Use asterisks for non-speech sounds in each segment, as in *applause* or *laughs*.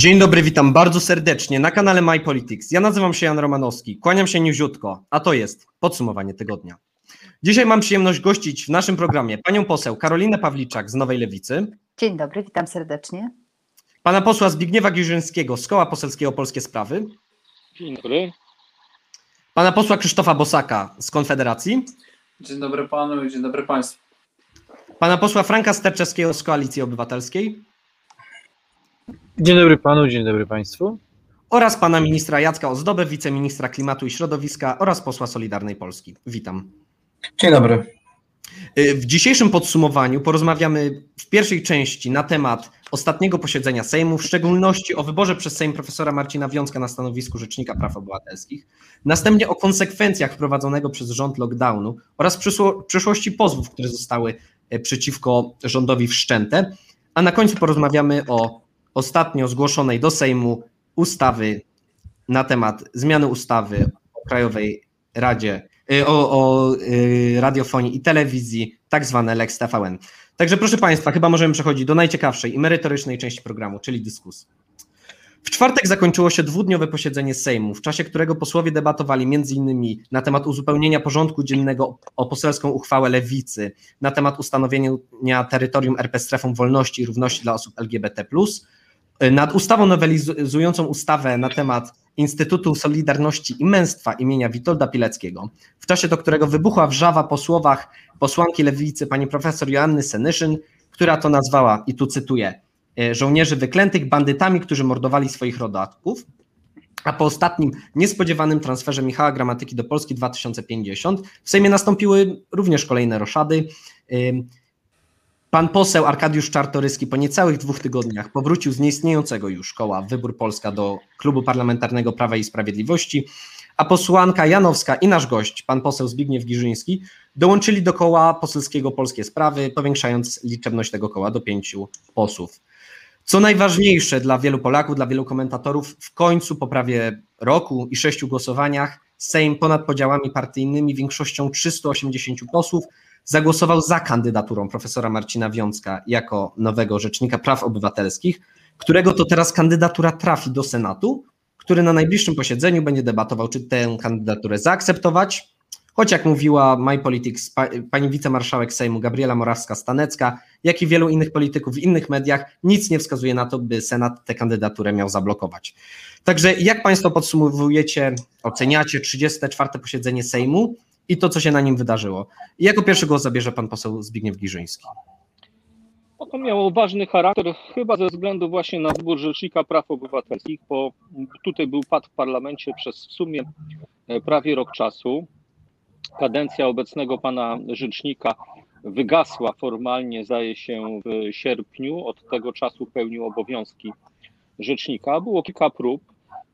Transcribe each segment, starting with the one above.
Dzień dobry, witam bardzo serdecznie na kanale My Politics. Ja nazywam się Jan Romanowski, kłaniam się niziutko, a to jest podsumowanie tygodnia. Dzisiaj mam przyjemność gościć w naszym programie panią poseł Karolinę Pawliczak z Nowej Lewicy. Dzień dobry, witam serdecznie. Pana posła Zbigniewa Giżyńskiego z Koła Poselskiego Polskie Sprawy. Dzień dobry. Pana posła Krzysztofa Bosaka z Konfederacji. Dzień dobry panu i dzień dobry państwu. Pana posła Franka Sterczewskiego z Koalicji Obywatelskiej. Dzień dobry panu, dzień dobry państwu. Oraz pana ministra Jacka Ozdobę, wiceministra klimatu i środowiska oraz posła Solidarnej Polski. Witam. Dzień dobry. W dzisiejszym podsumowaniu porozmawiamy w pierwszej części na temat ostatniego posiedzenia Sejmu, w szczególności o wyborze przez Sejm profesora Marcina Wiązka na stanowisku Rzecznika Praw Obywatelskich, następnie o konsekwencjach wprowadzonego przez rząd lockdownu oraz przyszłości pozwów, które zostały przeciwko rządowi wszczęte, a na końcu porozmawiamy o ostatnio zgłoszonej do Sejmu ustawy na temat zmiany ustawy o Krajowej Radzie, o, o radiofonii i telewizji, tak zwane Lex TVN. Także proszę Państwa, chyba możemy przechodzić do najciekawszej i merytorycznej części programu, czyli dyskusji. W czwartek zakończyło się dwudniowe posiedzenie Sejmu, w czasie którego posłowie debatowali m.in. na temat uzupełnienia porządku dziennego o poselską uchwałę Lewicy, na temat ustanowienia terytorium RP strefą wolności i równości dla osób LGBT, nad ustawą nowelizującą ustawę na temat Instytutu Solidarności i Męstwa imienia Witolda Pileckiego, w czasie do którego wybuchła wrzawa po słowach posłanki lewicy pani profesor Joanny Senyszyn, która to nazwała, i tu cytuję, żołnierzy wyklętych bandytami, którzy mordowali swoich rodaków, a po ostatnim niespodziewanym transferze Michała Gramatyki do Polski 2050 w Sejmie nastąpiły również kolejne roszady. Pan poseł Arkadiusz Czartoryski po niecałych dwóch tygodniach powrócił z nieistniejącego już koła Wybór Polska do Klubu Parlamentarnego Prawa i Sprawiedliwości, a posłanka Janowska i nasz gość, pan poseł Zbigniew Giżyński, dołączyli do koła poselskiego Polskie Sprawy, powiększając liczebność tego koła do pięciu posłów. Co najważniejsze dla wielu Polaków, dla wielu komentatorów, w końcu po prawie roku i sześciu głosowaniach Sejm ponad podziałami partyjnymi większością 380 posłów zagłosował za kandydaturą profesora Marcina Wiązka jako nowego Rzecznika Praw Obywatelskich, którego to teraz kandydatura trafi do Senatu, który na najbliższym posiedzeniu będzie debatował, czy tę kandydaturę zaakceptować, choć jak mówiła My Politics pani wicemarszałek Sejmu Gabriela Morawska-Stanecka, jak i wielu innych polityków w innych mediach, nic nie wskazuje na to, by Senat tę kandydaturę miał zablokować. Także jak Państwo podsumowujecie, oceniacie 34. posiedzenie Sejmu i to, co się na nim wydarzyło. I jako pierwszy głos zabierze pan poseł Zbigniew Giżyński. No to miało ważny charakter, chyba ze względu właśnie na wybór Rzecznika Praw Obywatelskich, bo tutaj był pad w parlamencie przez w sumie prawie rok czasu. Kadencja obecnego pana rzecznika wygasła formalnie, zdaje się, w sierpniu. Od tego czasu pełnił obowiązki rzecznika. Było kilka prób.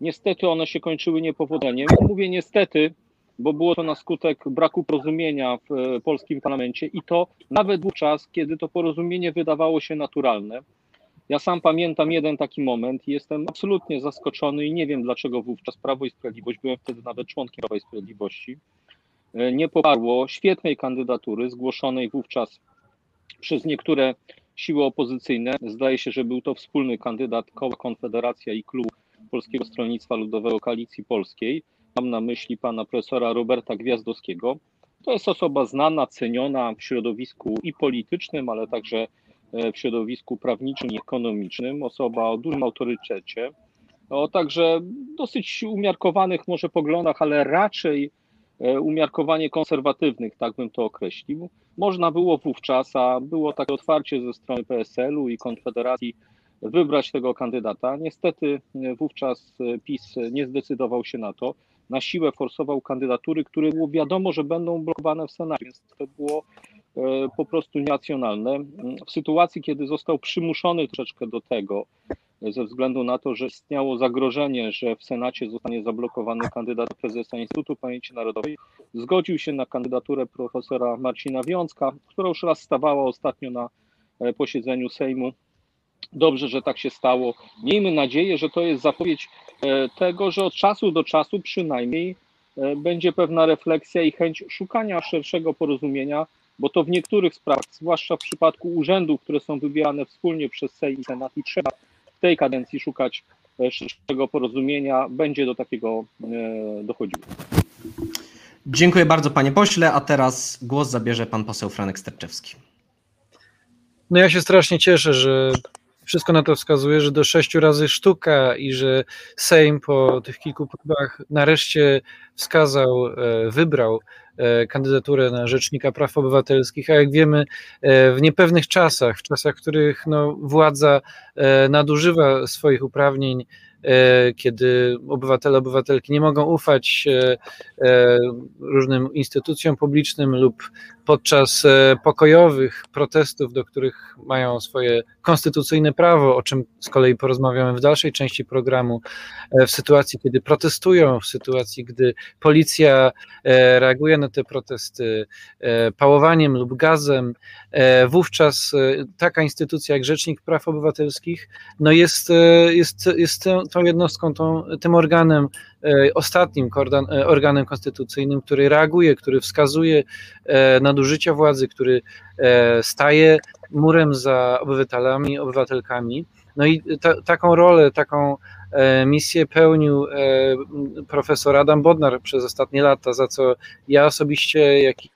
Niestety one się kończyły niepowodzeniem. Mówię niestety, bo było to na skutek braku porozumienia w polskim parlamencie i to nawet wówczas, kiedy to porozumienie wydawało się naturalne. Ja sam pamiętam jeden taki moment i jestem absolutnie zaskoczony i nie wiem dlaczego wówczas Prawo i Sprawiedliwość, byłem wtedy nawet członkiem Prawa i Sprawiedliwości, nie poparło świetnej kandydatury zgłoszonej wówczas przez niektóre siły opozycyjne. Zdaje się, że był to wspólny kandydat Koła Konfederacja i Klubu Polskiego Stronnictwa Ludowego Koalicji Polskiej mam na myśli pana profesora Roberta Gwiazdowskiego. To jest osoba znana, ceniona w środowisku i politycznym, ale także w środowisku prawniczym i ekonomicznym, osoba o dużym autorytecie, o także dosyć umiarkowanych może poglądach, ale raczej umiarkowanie konserwatywnych, tak bym to określił. Można było wówczas, a było takie otwarcie ze strony PSL-u i Konfederacji, wybrać tego kandydata. Niestety wówczas PiS nie zdecydował się na to na siłę forsował kandydatury, które było wiadomo, że będą blokowane w Senacie, więc to było po prostu nieracjonalne. W sytuacji, kiedy został przymuszony troszeczkę do tego, ze względu na to, że istniało zagrożenie, że w Senacie zostanie zablokowany kandydat prezesa Instytutu Pamięci Narodowej, zgodził się na kandydaturę profesora Marcina Wiązka, która już raz stawała ostatnio na posiedzeniu Sejmu Dobrze, że tak się stało. Miejmy nadzieję, że to jest zapowiedź tego, że od czasu do czasu przynajmniej będzie pewna refleksja i chęć szukania szerszego porozumienia, bo to w niektórych sprawach, zwłaszcza w przypadku urzędów, które są wybierane wspólnie przez Sejm i Senat i trzeba w tej kadencji szukać e, szerszego porozumienia, będzie do takiego e, dochodziło. Dziękuję bardzo panie pośle, a teraz głos zabierze pan poseł Franek Sterczewski. No ja się strasznie cieszę, że wszystko na to wskazuje, że do sześciu razy sztuka i że Sejm po tych kilku próbach nareszcie wskazał, e, wybrał e, kandydaturę na Rzecznika Praw Obywatelskich, a jak wiemy, e, w niepewnych czasach, w czasach, w których no, władza nadużywa swoich uprawnień, kiedy obywatele, obywatelki nie mogą ufać różnym instytucjom publicznym lub podczas e, pokojowych protestów, do których mają swoje konstytucyjne prawo, o czym z kolei porozmawiamy w dalszej części programu, e, w sytuacji, kiedy protestują, w sytuacji, gdy policja e, reaguje na te protesty pałowaniem lub gazem, wówczas taka instytucja jak Rzecznik Praw Obywatelskich no jest, jest, jest tą jednostką, tą, tym organem, ostatnim organem konstytucyjnym, który reaguje, który wskazuje na nadużycia władzy, który e, staje murem za obywatelami, obywatelkami. No i ta, taką rolę, taką e, misję pełnił e, profesor Adam Bodnar przez ostatnie lata, za co ja osobiście, jak i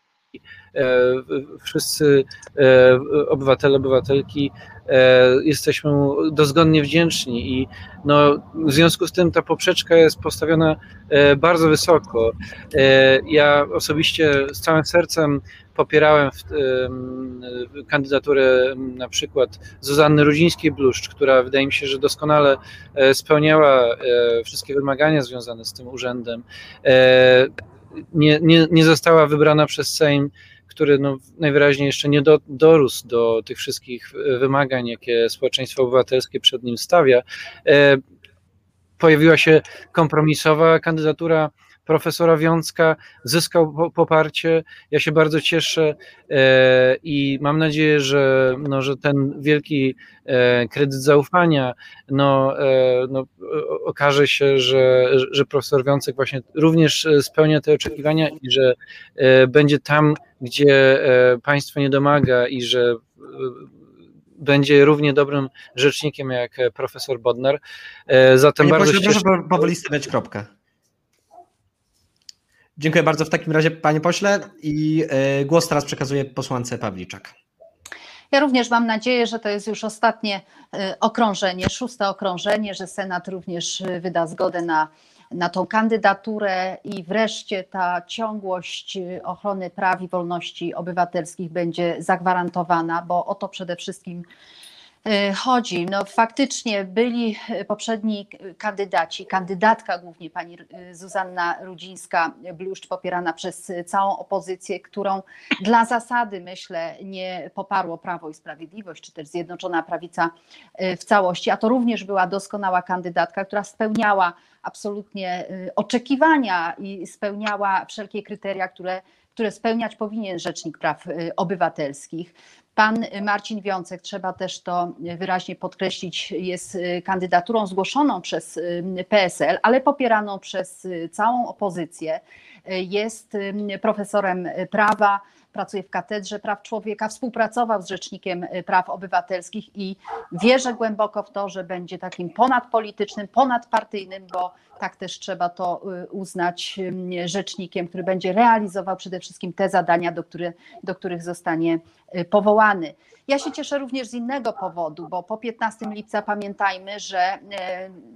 wszyscy obywatele, obywatelki jesteśmy mu dozgodnie wdzięczni i no, w związku z tym ta poprzeczka jest postawiona bardzo wysoko. Ja osobiście z całym sercem popierałem kandydaturę na przykład Zuzanny Rudzińskiej-Bluszcz, która wydaje mi się, że doskonale e, spełniała e, wszystkie wymagania związane z tym urzędem. E, nie, nie, nie została wybrana przez Sejm który no, najwyraźniej jeszcze nie do, dorósł do tych wszystkich wymagań, jakie społeczeństwo obywatelskie przed nim stawia. Pojawiła się kompromisowa kandydatura profesora Wiązka zyskał poparcie. Ja się bardzo cieszę e, i mam nadzieję, że, no, że ten wielki e, kredyt zaufania no, e, no, okaże się, że, że profesor Wiązek właśnie również spełnia te oczekiwania i że będzie tam, gdzie państwo nie domaga i że będzie równie dobrym rzecznikiem jak profesor Bodnar. Zatem Panie bardzo proszę, się proszę powoli stawiać kropkę. Dziękuję bardzo w takim razie, panie pośle. I e, głos teraz przekazuję posłance Pawliczak. Ja również mam nadzieję, że to jest już ostatnie e, okrążenie, szóste okrążenie, że Senat również e, wyda zgodę na, na tą kandydaturę i wreszcie ta ciągłość ochrony praw i wolności obywatelskich będzie zagwarantowana, bo o to przede wszystkim chodzi. No faktycznie byli poprzedni kandydaci, kandydatka głównie pani Zuzanna Rudzińska-Bluszcz popierana przez całą opozycję, którą dla zasady myślę nie poparło Prawo i Sprawiedliwość, czy też Zjednoczona Prawica w całości, a to również była doskonała kandydatka, która spełniała absolutnie oczekiwania i spełniała wszelkie kryteria, które które spełniać powinien Rzecznik Praw Obywatelskich. Pan Marcin Wiącek, trzeba też to wyraźnie podkreślić, jest y, kandydaturą zgłoszoną przez y, PSL, ale popieraną przez y, całą opozycję. Jest profesorem prawa, pracuje w Katedrze Praw Człowieka, współpracował z Rzecznikiem Praw Obywatelskich i wierzę głęboko w to, że będzie takim ponadpolitycznym, ponadpartyjnym, bo tak też trzeba to uznać, rzecznikiem, który będzie realizował przede wszystkim te zadania, do, które, do których zostanie powołany. Ja się cieszę również z innego powodu, bo po 15 lipca pamiętajmy, że e,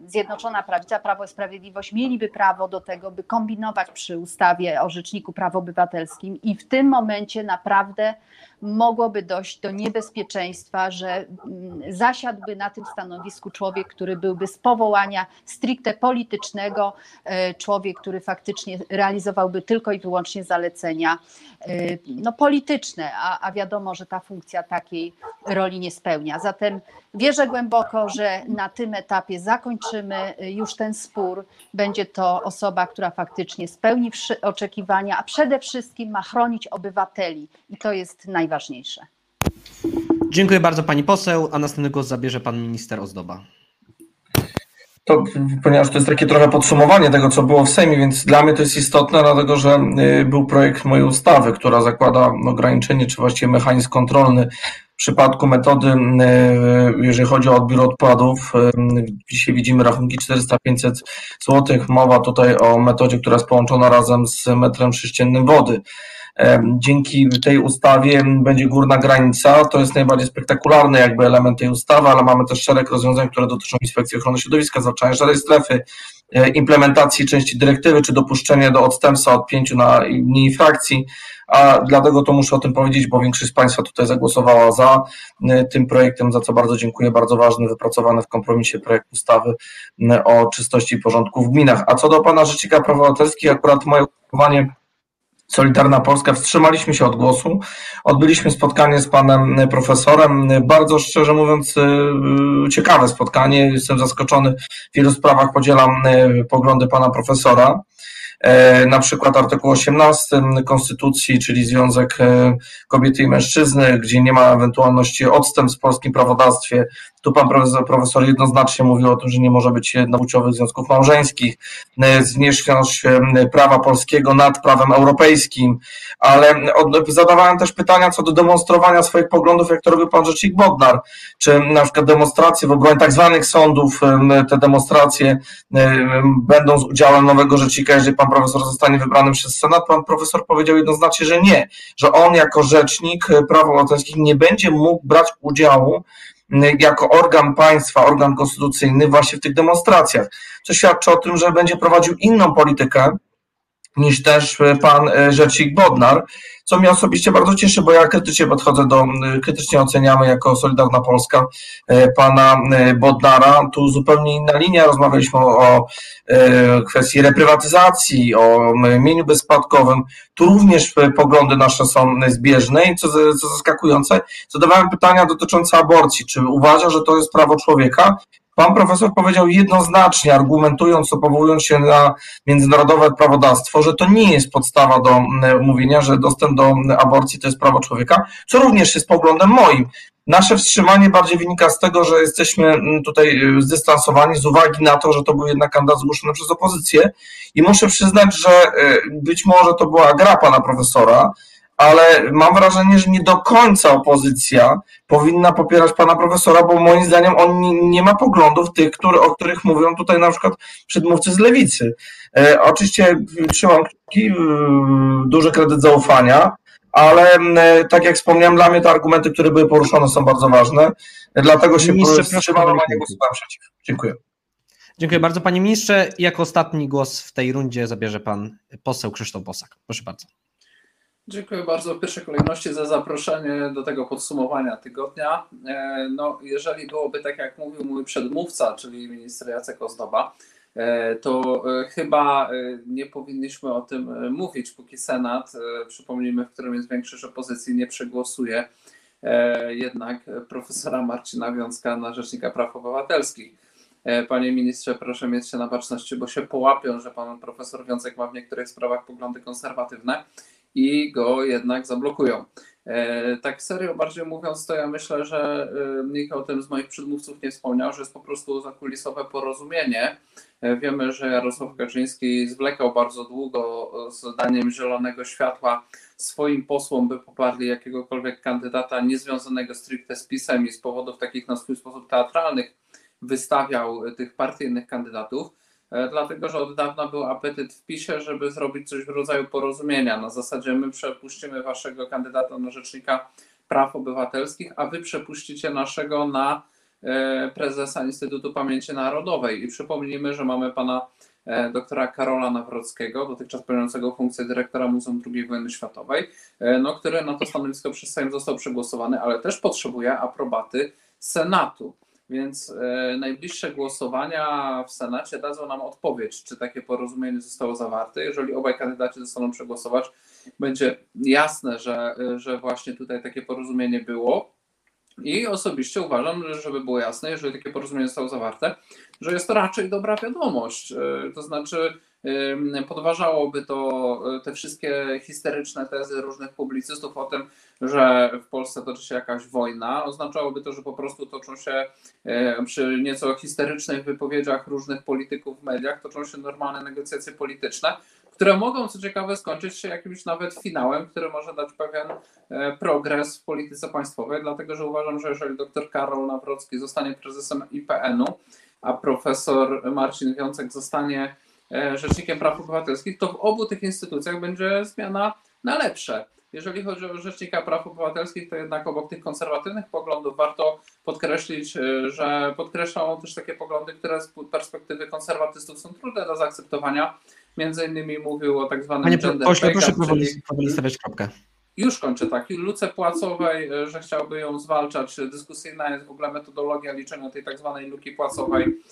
Zjednoczona Prawica, Prawo i Sprawiedliwość mieliby prawo do tego, by kombinować przy ustawie o Rzeczniku Praw Obywatelskim i w tym momencie naprawdę mogłoby dojść do niebezpieczeństwa, że mm, zasiadłby na tym stanowisku człowiek, który byłby z powołania stricte politycznego, e, człowiek, który faktycznie realizowałby tylko i wyłącznie zalecenia e, no, polityczne, a, a wiadomo, że ta funkcja takiej roli nie spełnia. Zatem wierzę głęboko, że na tym etapie zakończymy e, już ten spór. Będzie to osoba, która faktycznie spełni oczekiwania, a przede wszystkim ma chronić obywateli i to jest najważniejsze najważniejsze. Dziękuję bardzo pani poseł, a następny głos zabierze pan minister Ozdoba. To, ponieważ to jest takie trochę podsumowanie tego, co było w Sejmie, więc dla mnie to jest istotne, dlatego że y, był projekt mojej ustawy, która zakłada ograniczenie, czy właściwie mechanizm kontrolny w przypadku metody, y, jeżeli chodzi o odbiór odpadów. y, Dzisiaj widzimy rachunki 400-500 zł. Mowa tutaj o metodzie, która jest połączona razem z metrem sześciennym wody. Dzięki tej ustawie będzie górna granica. To jest najbardziej spektakularny jakby element tej ustawy, ale mamy też szereg rozwiązań, które dotyczą Inspekcji Ochrony Środowiska, zwalczania szarej strefy, e, implementacji części dyrektywy, czy dopuszczenie do odstępstwa od pięciu na mniej frakcji. A dlatego to muszę o tym powiedzieć, bo większość z Państwa tutaj zagłosowała za e, tym projektem, za co bardzo dziękuję. Bardzo ważny, wypracowany w kompromisie projekt ustawy m, o czystości i porządku w gminach. A co do Pana Rzecznika Praw Obywatelskich, akurat moje głosowanie Solidarna Polska wstrzymaliśmy się od głosu. Odbyliśmy spotkanie z panem profesorem. Bardzo szczerze mówiąc, yy, ciekawe spotkanie. Jestem zaskoczony. W wielu sprawach podzielam yy, poglądy pana profesora. E, Na przykład artykuł 18 Konstytucji, czyli Związek e, Kobiety i Mężczyzny, gdzie nie ma ewentualności odstępstw w polskim prawodawstwie. Tu pan profesor, profesor jednoznacznie mówił o tym, że nie może być jednopłciowych związków małżeńskich, e, zwierzchność prawa polskiego nad prawem europejskim, ale zadawałem też pytania co do demonstrowania swoich poglądów, jak to robił pan rzecznik Bodnar, czy na przykład demonstracje w obronie tak zwanych sądów, te demonstracje em, będą z udziałem nowego rzecznika, jeżeli pan profesor zostanie wybrany przez Senat, pan profesor powiedział jednoznacznie, że nie, że on jako rzecznik e, praw obywatelskich nie będzie mógł brać udziału jako organ państwa, organ konstytucyjny właśnie w tych demonstracjach, co świadczy o tym, że będzie prowadził inną politykę, niż też e, pan e, rzecznik Bodnar, co mnie osobiście bardzo cieszy, bo ja krytycznie podchodzę do, krytycznie oceniamy jako Solidarna Polska e, pana Bodnara. Tu zupełnie inna linia, rozmawialiśmy o, kwestii reprywatyzacji, o mieniu bezspadkowym. Tu również poglądy nasze są zbieżne i co, co zaskakujące, zadawałem pytania dotyczące aborcji. Czy uważa, że to jest prawo człowieka? Pan profesor powiedział jednoznacznie, argumentując, powołując się na międzynarodowe prawodawstwo, że to nie jest podstawa do mówienia, że dostęp do aborcji to jest prawo człowieka, co również jest poglądem moim. Nasze wstrzymanie bardziej wynika z tego, że jesteśmy tutaj y, zdystansowani z uwagi na to, że to był jednak kandydat zgłoszony przez opozycję i muszę przyznać, że y, być może to była gra pana profesora, ale mam wrażenie, że nie do końca opozycja powinna popierać pana profesora, bo moim zdaniem on nie, ma poglądów tych, które, o których mówią tutaj na przykład przedmówcy z lewicy. E, oczywiście trzymam kciuki, e, duży kredyt zaufania, ale e, tak jak wspomniałem, dla mnie te argumenty, które były poruszone są bardzo ważne, e, dlatego się proszę wstrzymałem, a nie głosowałem przeciw. Dziękuję. Dziękuję bardzo, panie ministrze. Jako ostatni głos w tej rundzie zabierze pan poseł Krzysztof Bosak. Proszę bardzo. Dziękuję bardzo w pierwszej kolejności za zaproszenie do tego podsumowania tygodnia. E, No, jeżeli byłoby tak, jak mówił mój przedmówca, czyli minister Jacek Ozdoba, e, to e, chyba nie powinniśmy o tym mówić, póki Senat, przypomnijmy, w którym jest większość opozycji, nie przegłosuje jednak profesora Marcina Wiązka na Rzecznika Praw Obywatelskich. Panie ministrze, proszę mieć się na baczności, bo się połapią, że pan profesor Wiązek ma w niektórych sprawach poglądy konserwatywne i go jednak zablokują. E, Tak serio bardziej mówiąc, to ja myślę, że e, nikt o tym z moich przedmówców nie wspomniał, że jest po prostu zakulisowe porozumienie. E, Wiemy, że Jarosław Kaczyński zwlekał bardzo długo z daniem zielonego światła swoim posłom, by poparli jakiegokolwiek kandydata niezwiązanego stricte z PiSem i z powodów takich na swój sposób teatralnych wystawiał tych partyjnych kandydatów. E, dlatego że od dawna był apetyt w PiSie, żeby zrobić coś w rodzaju porozumienia. Na zasadzie my przepuścimy waszego kandydata na rzecznika praw obywatelskich, a wy przepuścicie naszego na e, prezesa Instytutu Pamięci Narodowej. I przypomnijmy, że mamy pana e, doktora Karola Nawrockiego, dotychczas pełniącego funkcję dyrektora Muzeum II Wojny Światowej, no, który na to stanowisko przez Sejm został przegłosowany, ale też potrzebuje aprobaty Senatu. Więc e, najbliższe głosowania w Senacie dadzą nam odpowiedź, czy takie porozumienie zostało zawarte. Jeżeli obaj kandydaci zostaną przegłosować, będzie jasne, że, że właśnie tutaj takie porozumienie było. I osobiście uważam, że żeby było jasne, jeżeli takie porozumienie zostało zawarte, że jest to raczej dobra wiadomość. E, To znaczy, podważałoby to te wszystkie histeryczne tezy różnych publicystów o tym, że w Polsce toczy się jakaś wojna. Oznaczałoby to, że po prostu toczą się przy nieco histerycznych wypowiedziach różnych polityków w mediach, toczą się normalne negocjacje polityczne, które mogą, co ciekawe, skończyć się jakimś nawet finałem, który może dać pewien e, progres w polityce państwowej, dlatego że uważam, że jeżeli dr Karol Nawrocki zostanie prezesem IPN-u, a profesor Marcin Wiącek zostanie rzecznikiem praw obywatelskich, to w obu tych instytucjach będzie zmiana na lepsze. Jeżeli chodzi o Rzecznika Praw Obywatelskich, to jednak obok tych konserwatywnych poglądów warto podkreślić, e, że podkreślał on też takie poglądy, które z perspektywy konserwatystów są trudne do zaakceptowania. Między innymi mówił o tak zwanym Panie gender pośle, proszę powoli, powoli stawiać kropkę. Już kończę tak. Luce płacowej, e, że chciałby ją zwalczać. Dyskusyjna jest w ogóle metodologia liczenia tej tak zwanej luki płacowej.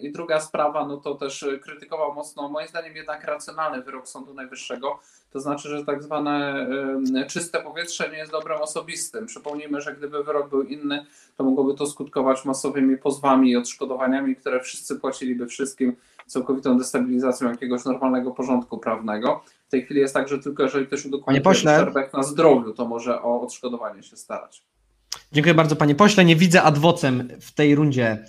I druga sprawa, no to też krytykował mocno, moim zdaniem jednak racjonalny wyrok Sądu Najwyższego. To znaczy, że tak zwane czyste powietrze nie jest dobrem osobistym. Przypomnijmy, że gdyby wyrok był inny, to mogłoby to skutkować masowymi pozwami i odszkodowaniami, które wszyscy płaciliby wszystkim, całkowitą destabilizacją jakiegoś normalnego porządku prawnego. W tej chwili jest tak, że tylko jeżeli ktoś pośle. uszczerbek na zdrowiu, to może o odszkodowanie się starać. Dziękuję bardzo, panie pośle. Nie widzę adwocem w tej rundzie.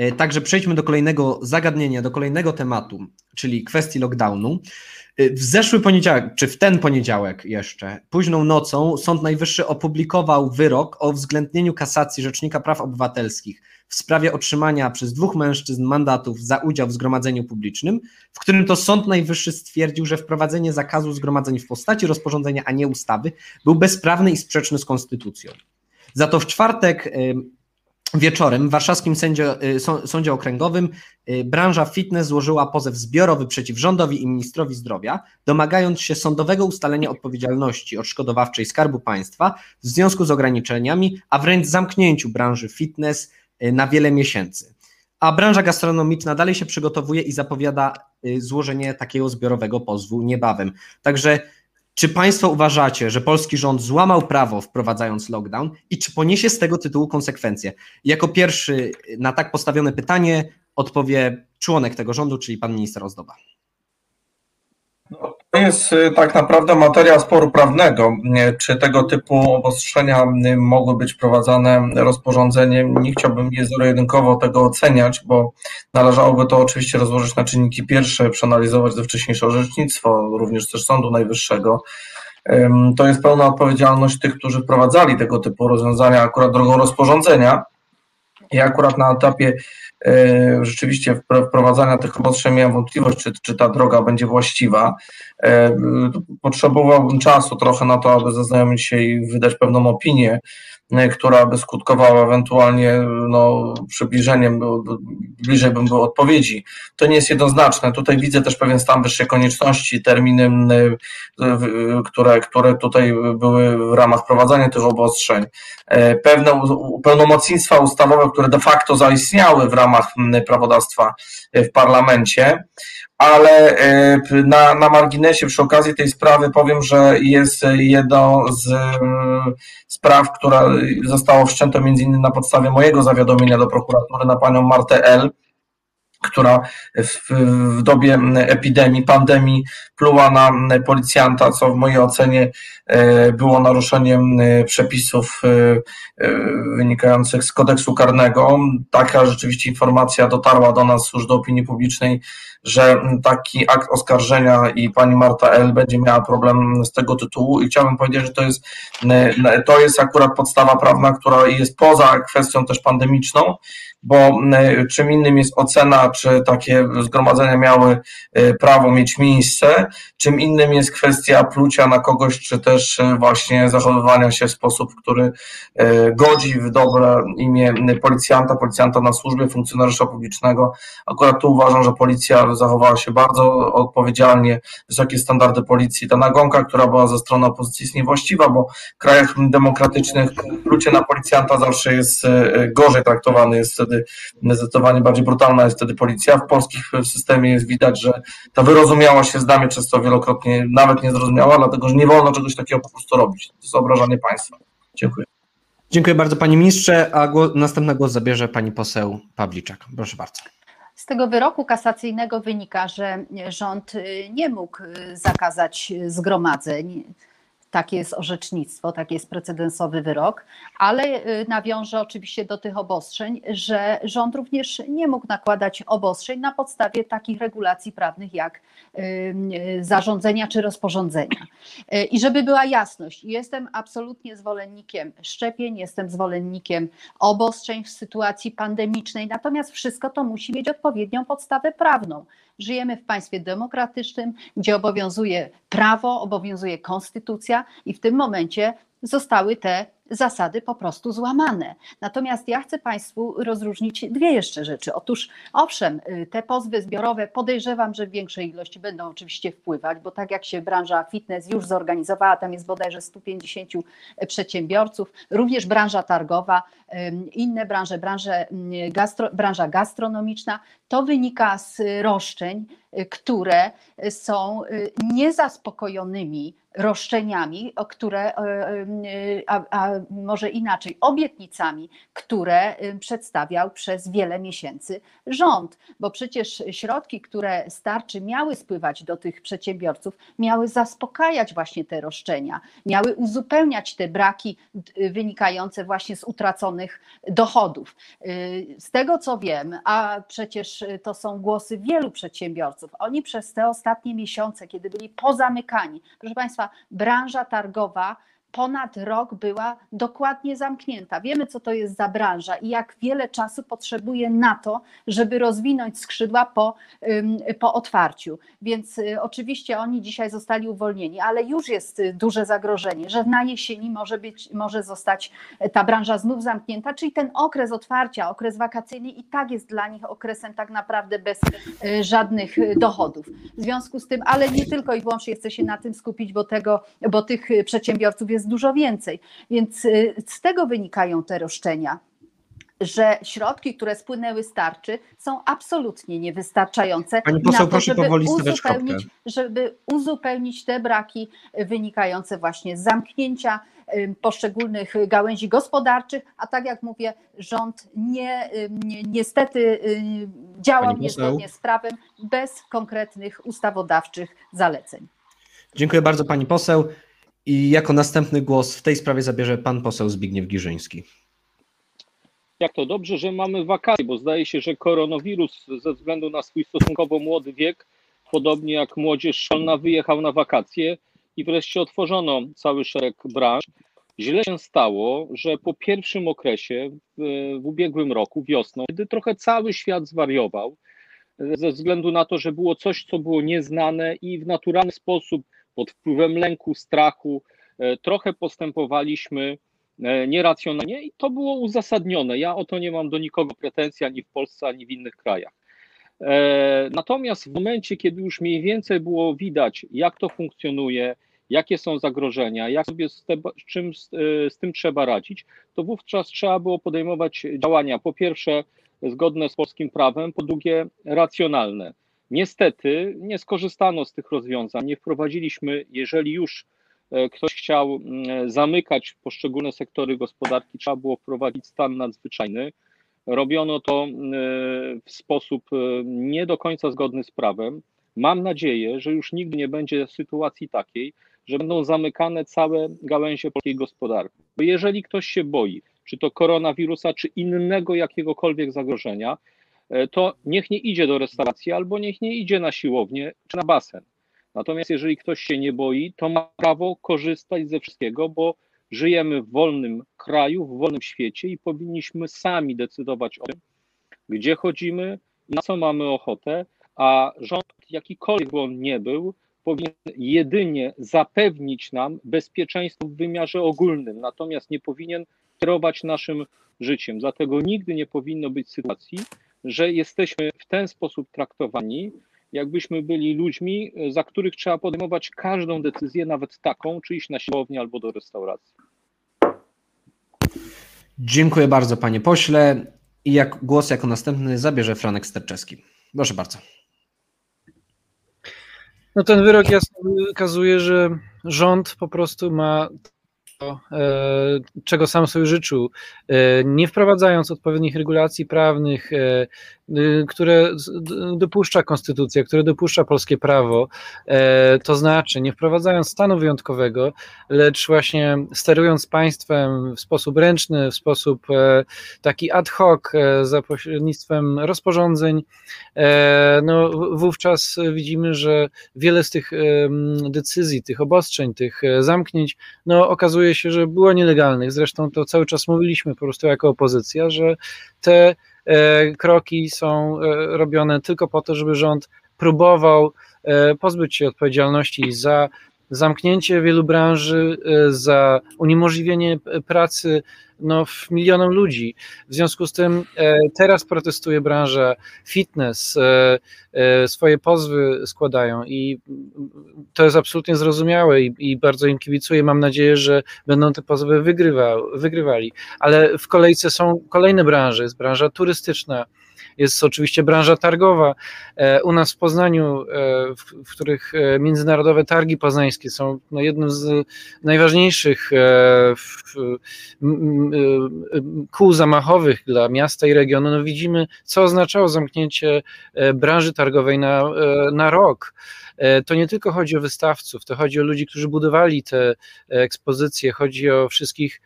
E, Także przejdźmy do kolejnego zagadnienia, do kolejnego tematu, czyli kwestii lockdownu. E, W zeszły poniedziałek, czy w ten poniedziałek jeszcze, późną nocą, Sąd Najwyższy opublikował wyrok o uwzględnieniu kasacji Rzecznika Praw Obywatelskich w sprawie otrzymania przez dwóch mężczyzn mandatów za udział w zgromadzeniu publicznym, w którym to Sąd Najwyższy stwierdził, że wprowadzenie zakazu zgromadzeń w postaci rozporządzenia, a nie ustawy, był bezprawny i sprzeczny z konstytucją. Za to w czwartek wieczorem w warszawskim sędzio, y, są- sądzie okręgowym y, branża fitness złożyła pozew zbiorowy przeciw rządowi i ministrowi zdrowia, domagając się sądowego ustalenia odpowiedzialności odszkodowawczej Skarbu Państwa w związku z ograniczeniami, a wręcz zamknięciu branży fitness y, na wiele miesięcy. A branża gastronomiczna dalej się przygotowuje i zapowiada złożenie takiego zbiorowego pozwu niebawem. Także czy Państwo uważacie, że polski rząd złamał prawo wprowadzając lockdown i czy poniesie z tego tytułu konsekwencje? Jako pierwszy na tak postawione pytanie odpowie członek tego rządu, czyli pan minister Ozdoba. To jest y, tak naprawdę materia sporu prawnego. Czy tego typu obostrzenia y, mogły być wprowadzane rozporządzeniem? Nie chciałbym je zero-jedynkowo tego oceniać, bo należałoby to oczywiście rozłożyć na czynniki pierwsze, przeanalizować ze wcześniejsze orzecznictwo, również też Sądu Najwyższego. To jest pełna odpowiedzialność tych, którzy wprowadzali tego typu rozwiązania akurat drogą rozporządzenia. Ja akurat na etapie e, rzeczywiście wpro- wprowadzania tych obostrzeń miałem wątpliwość, czy, czy ta droga będzie właściwa. E, Potrzebowałbym czasu trochę na to, aby zaznajomić się i wydać pewną opinię, która by skutkowała ewentualnie no, przybliżeniem, bliżej bym był odpowiedzi. To nie jest jednoznaczne. Tutaj widzę też pewien stan wyższej konieczności, terminy, e, które, które tutaj były w ramach wprowadzania tych obostrzeń. E, Pewne pełnomocnictwa ustawowe, które de facto zaistniały w ramach prawodawstwa e, w parlamencie, ale e, na, na marginesie przy okazji tej sprawy powiem, że jest jedno z mm, spraw, która została wszczęta między innymi na podstawie mojego zawiadomienia do prokuratury na panią Martę L., która w, w dobie epidemii, pandemii pluła na policjanta, co w mojej ocenie e, było naruszeniem e, przepisów e, wynikających z kodeksu karnego. Taka rzeczywiście informacja dotarła do nas już do opinii publicznej, że taki akt oskarżenia i pani Marta L. będzie miała problem z tego tytułu i chciałbym powiedzieć, że to jest, to jest akurat podstawa prawna, która jest poza kwestią też pandemiczną, bo e, czym innym jest ocena, czy takie zgromadzenia miały e, prawo mieć miejsce, czym innym jest kwestia plucia na kogoś, czy też e, właśnie zachowywania się w sposób, który godzi w dobre imię policjanta, policjanta na służbie, funkcjonariusza publicznego. Akurat tu uważam, że policja zachowała się bardzo odpowiedzialnie, wysokie standardy policji. Ta nagonka, która była ze strony opozycji jest niewłaściwa, bo w krajach demokratycznych plucie na policjanta zawsze jest gorzej traktowany, jest wtedy zdecydowanie bardziej brutalna jest wtedy policja. W polskim systemie jest widać, że ta wyrozumiałość jest dla mnie często wielokrotnie nawet niezrozumiała, dlatego że nie wolno czegoś takiego po prostu robić. To jest obrażanie państwa. Dziękuję. Dziękuję bardzo panie ministrze, a głos, następny głos zabierze pani poseł Pawliczak. Proszę bardzo. Z tego wyroku kasacyjnego wynika, że rząd nie mógł zakazać zgromadzeń takie jest orzecznictwo, taki jest precedensowy wyrok, ale y, nawiążę oczywiście do tych obostrzeń, że rząd również nie mógł nakładać obostrzeń na podstawie takich regulacji prawnych jak y, y, zarządzenia czy rozporządzenia. I żeby była jasność, jestem absolutnie zwolennikiem szczepień, jestem zwolennikiem obostrzeń w sytuacji pandemicznej, natomiast wszystko to musi mieć odpowiednią podstawę prawną. Żyjemy w państwie demokratycznym, gdzie obowiązuje prawo, obowiązuje konstytucja i w tym momencie zostały te zasady po prostu złamane. Natomiast ja chcę Państwu rozróżnić dwie jeszcze rzeczy. Otóż, owszem, y, te pozwy zbiorowe podejrzewam, że w większej ilości będą oczywiście wpływać, bo tak jak się branża fitness już zorganizowała, tam jest bodajże 150 przedsiębiorców, również branża targowa, inne branże, branże, gastro, branża gastronomiczna, to wynika z roszczeń, y, które są y, niezaspokojonymi roszczeniami, o które, a, a może inaczej, obietnicami, które przedstawiał przez wiele miesięcy rząd, bo przecież środki, które starczy miały spływać do tych przedsiębiorców, miały zaspokajać właśnie te roszczenia, miały uzupełniać te braki wynikające właśnie z utraconych dochodów. Y, z tego co wiem, a przecież to są głosy wielu przedsiębiorców, oni przez te ostatnie miesiące, kiedy byli pozamykani, proszę Państwa, branża targowa ponad rok była dokładnie zamknięta. Wiemy, co to jest za branża i jak wiele czasu potrzebuje na to, żeby rozwinąć skrzydła po, po otwarciu. Więc y, oczywiście oni dzisiaj zostali uwolnieni, ale już jest y, duże zagrożenie, że na jesieni może, być, może zostać e, ta branża znów zamknięta, czyli ten okres otwarcia, okres wakacyjny i tak jest dla nich okresem tak naprawdę bez żadnych dochodów. W związku z tym, ale nie tylko i wyłącznie chcę się na tym skupić, bo, tego, bo tych przedsiębiorców jest jest dużo więcej. Więc y, z tego wynikają te roszczenia że środki, które spłynęły z tarczy, są absolutnie niewystarczające Pani poseł, na to, proszę żeby powoli uzupełnić, żeby uzupełnić te braki wynikające właśnie z zamknięcia poszczególnych gałęzi gospodarczych, a tak jak mówię, rząd nie, nie niestety działał niezgodnie z prawem bez konkretnych ustawodawczych zaleceń. Dziękuję bardzo pani poseł. I jako następny głos w tej sprawie zabierze pan poseł Zbigniew Giżyński. Jak to dobrze, że mamy wakacje, bo zdaje się, że koronawirus ze względu na swój stosunkowo młody wiek, podobnie jak młodzież szkolna, wyjechał na wakacje i wreszcie otworzono cały szereg branż. Źle się stało, że po pierwszym okresie w, w ubiegłym roku, wiosną, kiedy trochę cały świat zwariował, ze względu na to, że było coś, co było nieznane i w naturalny sposób pod wpływem lęku, strachu, e, trochę postępowaliśmy e, nieracjonalnie i to było uzasadnione. Ja o to nie mam do nikogo pretensji ani w Polsce, ani w innych krajach. E, natomiast w momencie, kiedy już mniej więcej było widać, jak to funkcjonuje, jakie są zagrożenia, jak sobie z, te, z czym z, z, tym trzeba radzić, to wówczas trzeba było podejmować działania, po pierwsze zgodne z polskim prawem, po drugie racjonalne. Niestety nie skorzystano z tych rozwiązań, nie wprowadziliśmy, jeżeli już e, ktoś chciał zamykać poszczególne sektory gospodarki, trzeba było wprowadzić stan nadzwyczajny. Robiono to w sposób e, nie do końca zgodny z prawem. Mam nadzieję, że już nigdy nie będzie sytuacji takiej, że będą zamykane całe gałęzie polskiej gospodarki. Bo jeżeli ktoś się boi, czy to koronawirusa, czy innego jakiegokolwiek zagrożenia, to niech nie idzie do restauracji albo niech nie idzie na siłownię czy na basen. Natomiast jeżeli ktoś się nie boi, to ma prawo korzystać ze wszystkiego, bo żyjemy w wolnym kraju, w wolnym świecie i powinniśmy sami decydować o tym, gdzie chodzimy, na co mamy ochotę, a rząd, jakikolwiek on nie był, powinien jedynie zapewnić nam bezpieczeństwo w wymiarze ogólnym, natomiast nie powinien kierować naszym życiem. Dlatego nigdy nie powinno być sytuacji, że jesteśmy w ten sposób traktowani, jakbyśmy byli ludźmi, za których trzeba podejmować każdą decyzję, nawet taką, czy iść na siłownię albo do restauracji. Dziękuję bardzo, panie pośle. I jak głos jako następny zabierze Franek Sterczewski. Proszę bardzo. No ten wyrok jasno wykazuje, że rząd po prostu ma E, czego sam sobie życzył, e, nie wprowadzając odpowiednich regulacji prawnych, e, które dopuszcza konstytucja, które dopuszcza polskie prawo, e, to znaczy nie wprowadzając stanu wyjątkowego, lecz właśnie sterując państwem w sposób ręczny, w sposób e, taki ad hoc, e, za pośrednictwem rozporządzeń, no wówczas widzimy, że wiele z tych decyzji, tych obostrzeń, tych zamknięć, no okazuje się, że było nielegalnych. Zresztą to cały czas mówiliśmy po prostu jako opozycja, że te kroki są e, robione tylko po to, żeby rząd próbował e, pozbyć się odpowiedzialności za zamknięcie wielu branży, za uniemożliwienie pracy no, milionom ludzi. W związku z tym e, teraz protestuje branża fitness, e, e, swoje pozwy składają i to jest absolutnie zrozumiałe i, i bardzo im kibicuję. Mam nadzieję, że będą te pozwy wygrywa, wygrywali. Ale w kolejce są kolejne branże, jest branża turystyczna, jest oczywiście branża targowa. E, u nas w Poznaniu, e, w, w których e, międzynarodowe targi poznańskie są no, jednym z najważniejszych kół zamachowych dla miasta i regionu, no widzimy, co oznaczało zamknięcie branży targowej na, na rok. To nie tylko chodzi o wystawców, to chodzi o ludzi, którzy budowali te ekspozycje, chodzi o wszystkich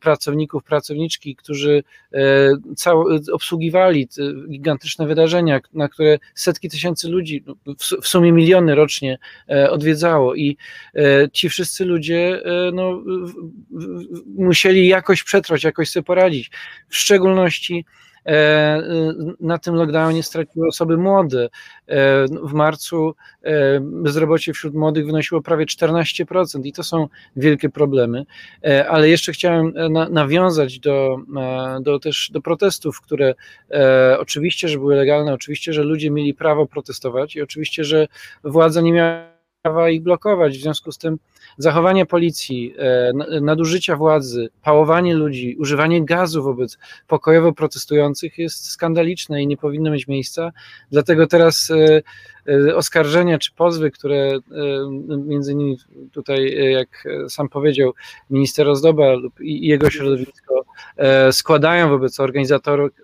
pracowników, pracowniczki, którzy obsługiwali gigantyczne wydarzenia, na które setki tysięcy ludzi, no, w sumie miliony rocznie odwiedzało i ci wszyscy ludzie no, musieli jakoś przetrwać, jakoś sobie poradzić. W szczególności E, na tym lockdownie straciły osoby młode. E, w marcu e, bezrobocie wśród młodych wynosiło prawie 14% i to są wielkie problemy. Ale jeszcze chciałem nawiązać do, do też do protestów, które oczywiście, że były legalne, oczywiście, że ludzie mieli prawo protestować i oczywiście, że władza nie miała prawa ich blokować. W związku z tym zachowanie policji, e, nadużycia władzy, pałowanie ludzi, używanie gazu wobec pokojowo protestujących jest skandaliczne i nie powinno mieć miejsca. Dlatego teraz e, e, oskarżenia czy pozwy, które między innymi tutaj, jak sam powiedział, minister Ozdoba lub jego środowisko składają wobec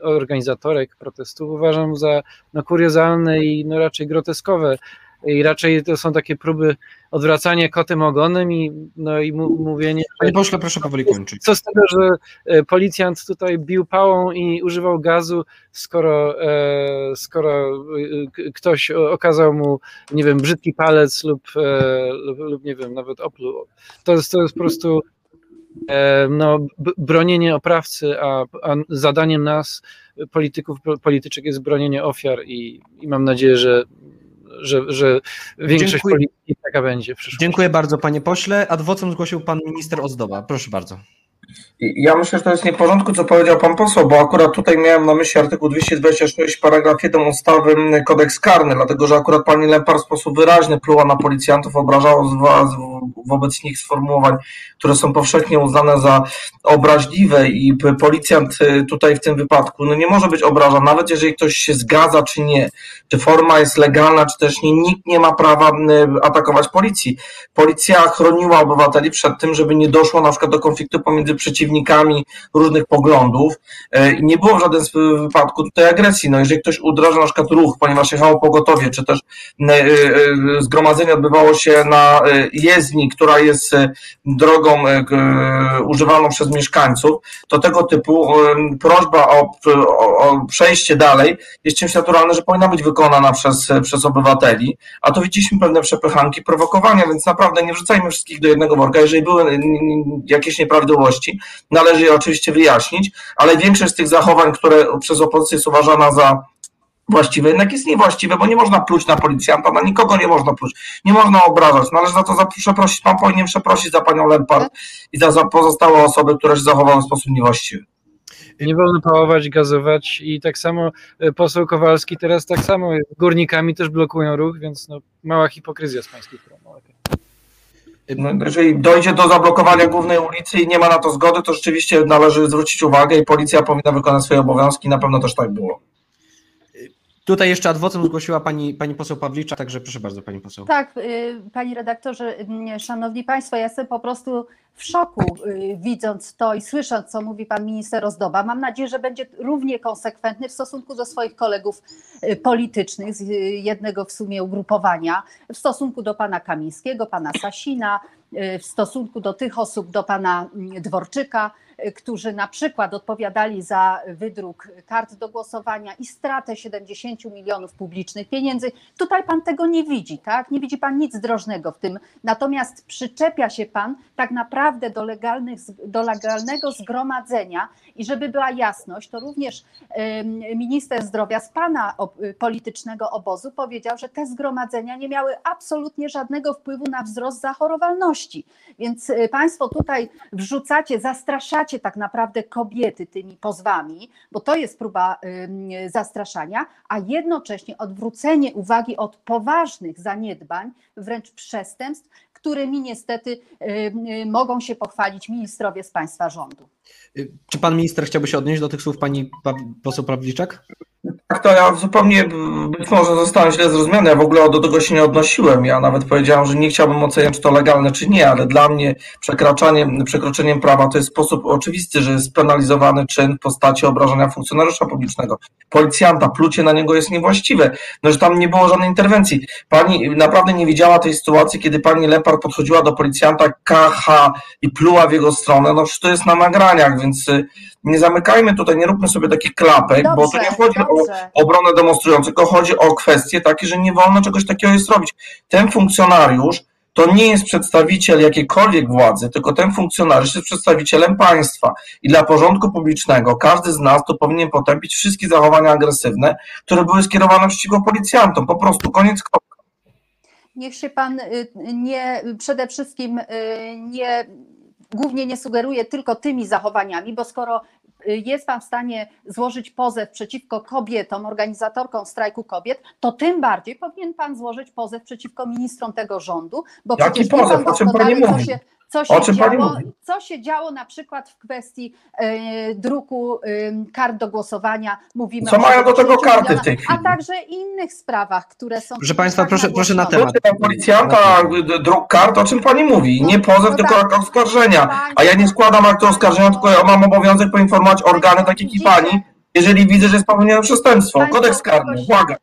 organizatorek protestów, uważam za no, kuriozalne i no, raczej groteskowe i raczej to są takie próby odwracania kotem ogonem i, no, i mówienie... Panie pośle, proszę powoli kończyć. Co z tego, że e, policjant tutaj bił pałą i używał gazu, skoro, e, skoro e, ktoś okazał mu, nie wiem, brzydki palec lub, lub, lub nie wiem, nawet opluł. To jest, to jest po prostu no, bronienie oprawcy, a, a zadaniem nas, polityków, polityczek jest bronienie ofiar i, i mam nadzieję, że że, że większość Dziękuję. polityki taka będzie w przyszłości. Dziękuję bardzo panie pośle. Adwocem zgłosił pan minister Ozdoba. Proszę bardzo. Ja myślę, że to jest nie w porządku, co powiedział pan poseł, bo akurat tutaj miałem na myśli artykuł 226, paragraf 1 ustawy kodeks karny, dlatego że akurat pani Lempar w sposób wyraźny pluła na policjantów, obrażała wobec nich sformułowań, które są powszechnie uznane za obraźliwe i policjant y, tutaj w tym wypadku no nie może być obrażany, nawet jeżeli ktoś się zgadza czy nie, czy forma jest legalna, czy też nie, nikt nie ma prawa atakować policji. Policja chroniła obywateli przed tym, żeby nie doszło na przykład do konfliktu pomiędzy przeciwnikami różnych poglądów e, nie było w żadnym wypadku tutaj agresji. No jeżeli ktoś udraża na przykład ruch, ponieważ jechało pogotowie, czy też e, e, zgromadzenie odbywało się na jezdni, która jest drogą używaną przez mieszkańców, to tego typu prośba o, o przejście dalej jest czymś naturalnym, że powinna być wykonana przez, przez obywateli, a to widzieliśmy pewne przepychanki, prowokowania, więc naprawdę nie wrzucajmy wszystkich do jednego worka. Jeżeli były jakieś nieprawidłowości, należy je oczywiście wyjaśnić, ale większość z tych zachowań, które przez opozycję jest uważana za właściwe, jednak jest niewłaściwe, bo nie można pluć na policjanta, na nikogo nie można pluć, nie można obrażać, należy za to przeprosić, pan powinien przeprosić za panią Lempart i za pozostałe osoby, które się zachowały w sposób niewłaściwy. Nie wolno pałować, gazować i tak samo e, poseł Kowalski teraz tak samo górnikami też blokują ruch, więc no, mała hipokryzja z pańskiej strony. No, jeżeli dojdzie do zablokowania głównej ulicy i nie ma na to zgody, to rzeczywiście należy zwrócić uwagę i policja powinna wykonać swoje obowiązki. Na pewno też tak było. Tutaj jeszcze adwocem zgłosiła pani, pani poseł Pawlicza, także proszę bardzo pani poseł. Tak, y, panie redaktorze, y, szanowni państwo, ja chcę po prostu w szoku, y, widząc to i słysząc, co mówi pan minister Ozdoba. Mam nadzieję, że będzie równie konsekwentny w stosunku do swoich kolegów y, politycznych z y, jednego w sumie ugrupowania, w stosunku do pana Kamińskiego, pana Sasina, w stosunku do tych osób, do pana mm, Dworczyka, którzy na przykład odpowiadali za wydruk kart do głosowania i stratę 70 milionów publicznych pieniędzy. Tutaj pan tego nie widzi, tak? Nie widzi pan nic drożnego w tym. Natomiast przyczepia się pan tak naprawdę do, legalnych, do legalnego zgromadzenia i żeby była jasność, to również minister zdrowia z pana politycznego obozu powiedział, że te zgromadzenia nie miały absolutnie żadnego wpływu na wzrost zachorowalności. Więc y, państwo tutaj wrzucacie, zastraszacie tak naprawdę kobiety tymi pozwami, bo to jest próba zastraszania, a jednocześnie odwrócenie uwagi od poważnych zaniedbań, wręcz przestępstw, którymi niestety mogą się pochwalić ministrowie z państwa rządu. Czy pan minister chciałby się odnieść do tych słów pani poseł Pawliczak? Tak, to ja zupełnie być może zostałem źle zrozumiany. Ja w ogóle do tego się nie odnosiłem. Ja nawet powiedziałem, że nie chciałbym oceniać, czy to legalne, czy nie, ale dla mnie przekraczaniem, przekroczeniem prawa to jest sposób oczywisty, że jest penalizowany czyn w postaci obrażenia funkcjonariusza publicznego. Policjanta, plucie na niego jest niewłaściwe. No, że tam nie było żadnej interwencji. Pani naprawdę nie widziała tej sytuacji, kiedy pani Lepard podchodziła do policjanta KH i pluła w jego stronę. No, to jest na nagraniach, więc y, nie zamykajmy tutaj, nie róbmy sobie takich klapek, dobrze, bo to nie chodzi obronę demonstrującą, tylko chodzi o kwestie takie, że nie wolno czegoś takiego jest robić. Ten funkcjonariusz to nie jest przedstawiciel jakiejkolwiek władzy, tylko ten funkcjonariusz jest przedstawicielem państwa. I dla porządku publicznego każdy z nas tu powinien potępić wszystkie zachowania agresywne, które były skierowane przeciwko policjantom. Po prostu koniec kropka. Niech się pan y, nie przede wszystkim y, nie głównie nie sugeruje tylko tymi zachowaniami, bo skoro jest Pan w stanie złożyć pozew przeciwko kobietom, organizatorkom strajku kobiet, to tym bardziej powinien Pan złożyć pozew przeciwko ministrom tego rządu, bo Jaki przecież pozew? O czym Pani mówi? Się, co się, działo, co się działo na przykład w kwestii e, druku e, kart do głosowania. Mówimy co mają do tego karty w tej chwili? A także innych sprawach, które są. Proszę Państwa, proszę, proszę na temat. Policjanta, druk kart, o czym Pani mówi? No, nie pozew, no tylko tak. akt oskarżenia. A ja nie składam aktu oskarżenia, tylko ja mam obowiązek poinformować organy takie jak i Pani, jeżeli widzę, że jest popełnione przestępstwo. Kodeks karny, błagam.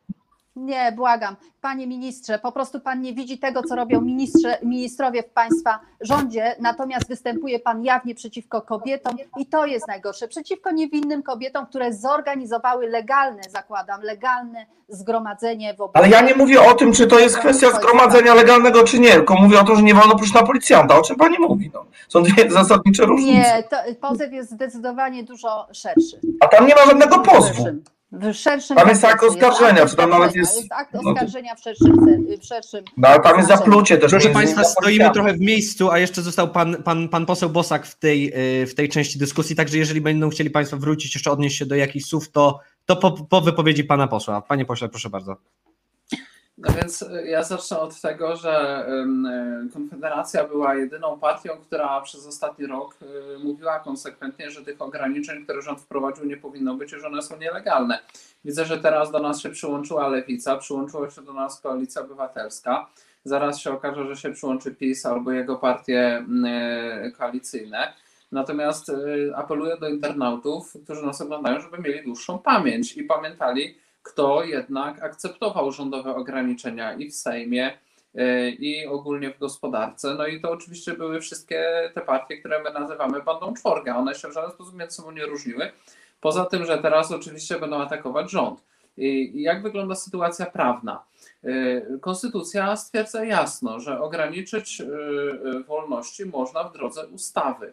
Nie, błagam. Panie ministrze, po prostu pan nie widzi tego, co robią ministrze, ministrowie w państwa rządzie, natomiast występuje pan jawnie przeciwko kobietom i to jest najgorsze. Przeciwko niewinnym kobietom, które zorganizowały legalne, zakładam, legalne zgromadzenie w Ale ja nie mówię o tym, czy to jest kwestia zgromadzenia legalnego, czy nie, tylko mówię o tym, że nie wolno pójść na policjanta. O czym pani mówi? No. Są dwie *laughs* zasadnicze różnice. Nie, to, pozew jest zdecydowanie dużo szerszy. A tam nie ma żadnego pozwu. W szerszym tam jest akt oskarżenia, czy tam nawet jest. Jest akt no oskarżenia w szerszym. W szerszym no, ale tam jest zaplucie też. Proszę Państwa, stoimy trochę w miejscu, a jeszcze został pan, pan, pan poseł Bosak w tej, y, w tej części dyskusji, także jeżeli będą chcieli Państwo wrócić, jeszcze odnieść się do jakichś słów, to, to po, po wypowiedzi pana posła. Panie pośle, proszę bardzo. No więc y, ja zacznę od tego, że y, Konfederacja była jedyną partią, która przez ostatni rok y, mówiła konsekwentnie, że tych ograniczeń, które rząd wprowadził, nie powinno być i że one są nielegalne. Widzę, że teraz do nas się przyłączyła Lewica, przyłączyła się do nas Koalicja Obywatelska. Zaraz się okaże, że się przyłączy PiS albo jego partie koalicyjne. Natomiast apeluję do internautów, którzy nas oglądają, żeby mieli dłuższą pamięć i pamiętali, kto jednak akceptował rządowe ograniczenia i w Sejmie, e, i ogólnie w gospodarce. No i to oczywiście były wszystkie te partie, które my nazywamy bandą czworga. One się w żaden sposób między sobą nie różniły. Poza tym, że teraz oczywiście będą atakować rząd. I jak wygląda sytuacja prawna? E, konstytucja stwierdza jasno, że ograniczyć e, wolności można w drodze ustawy.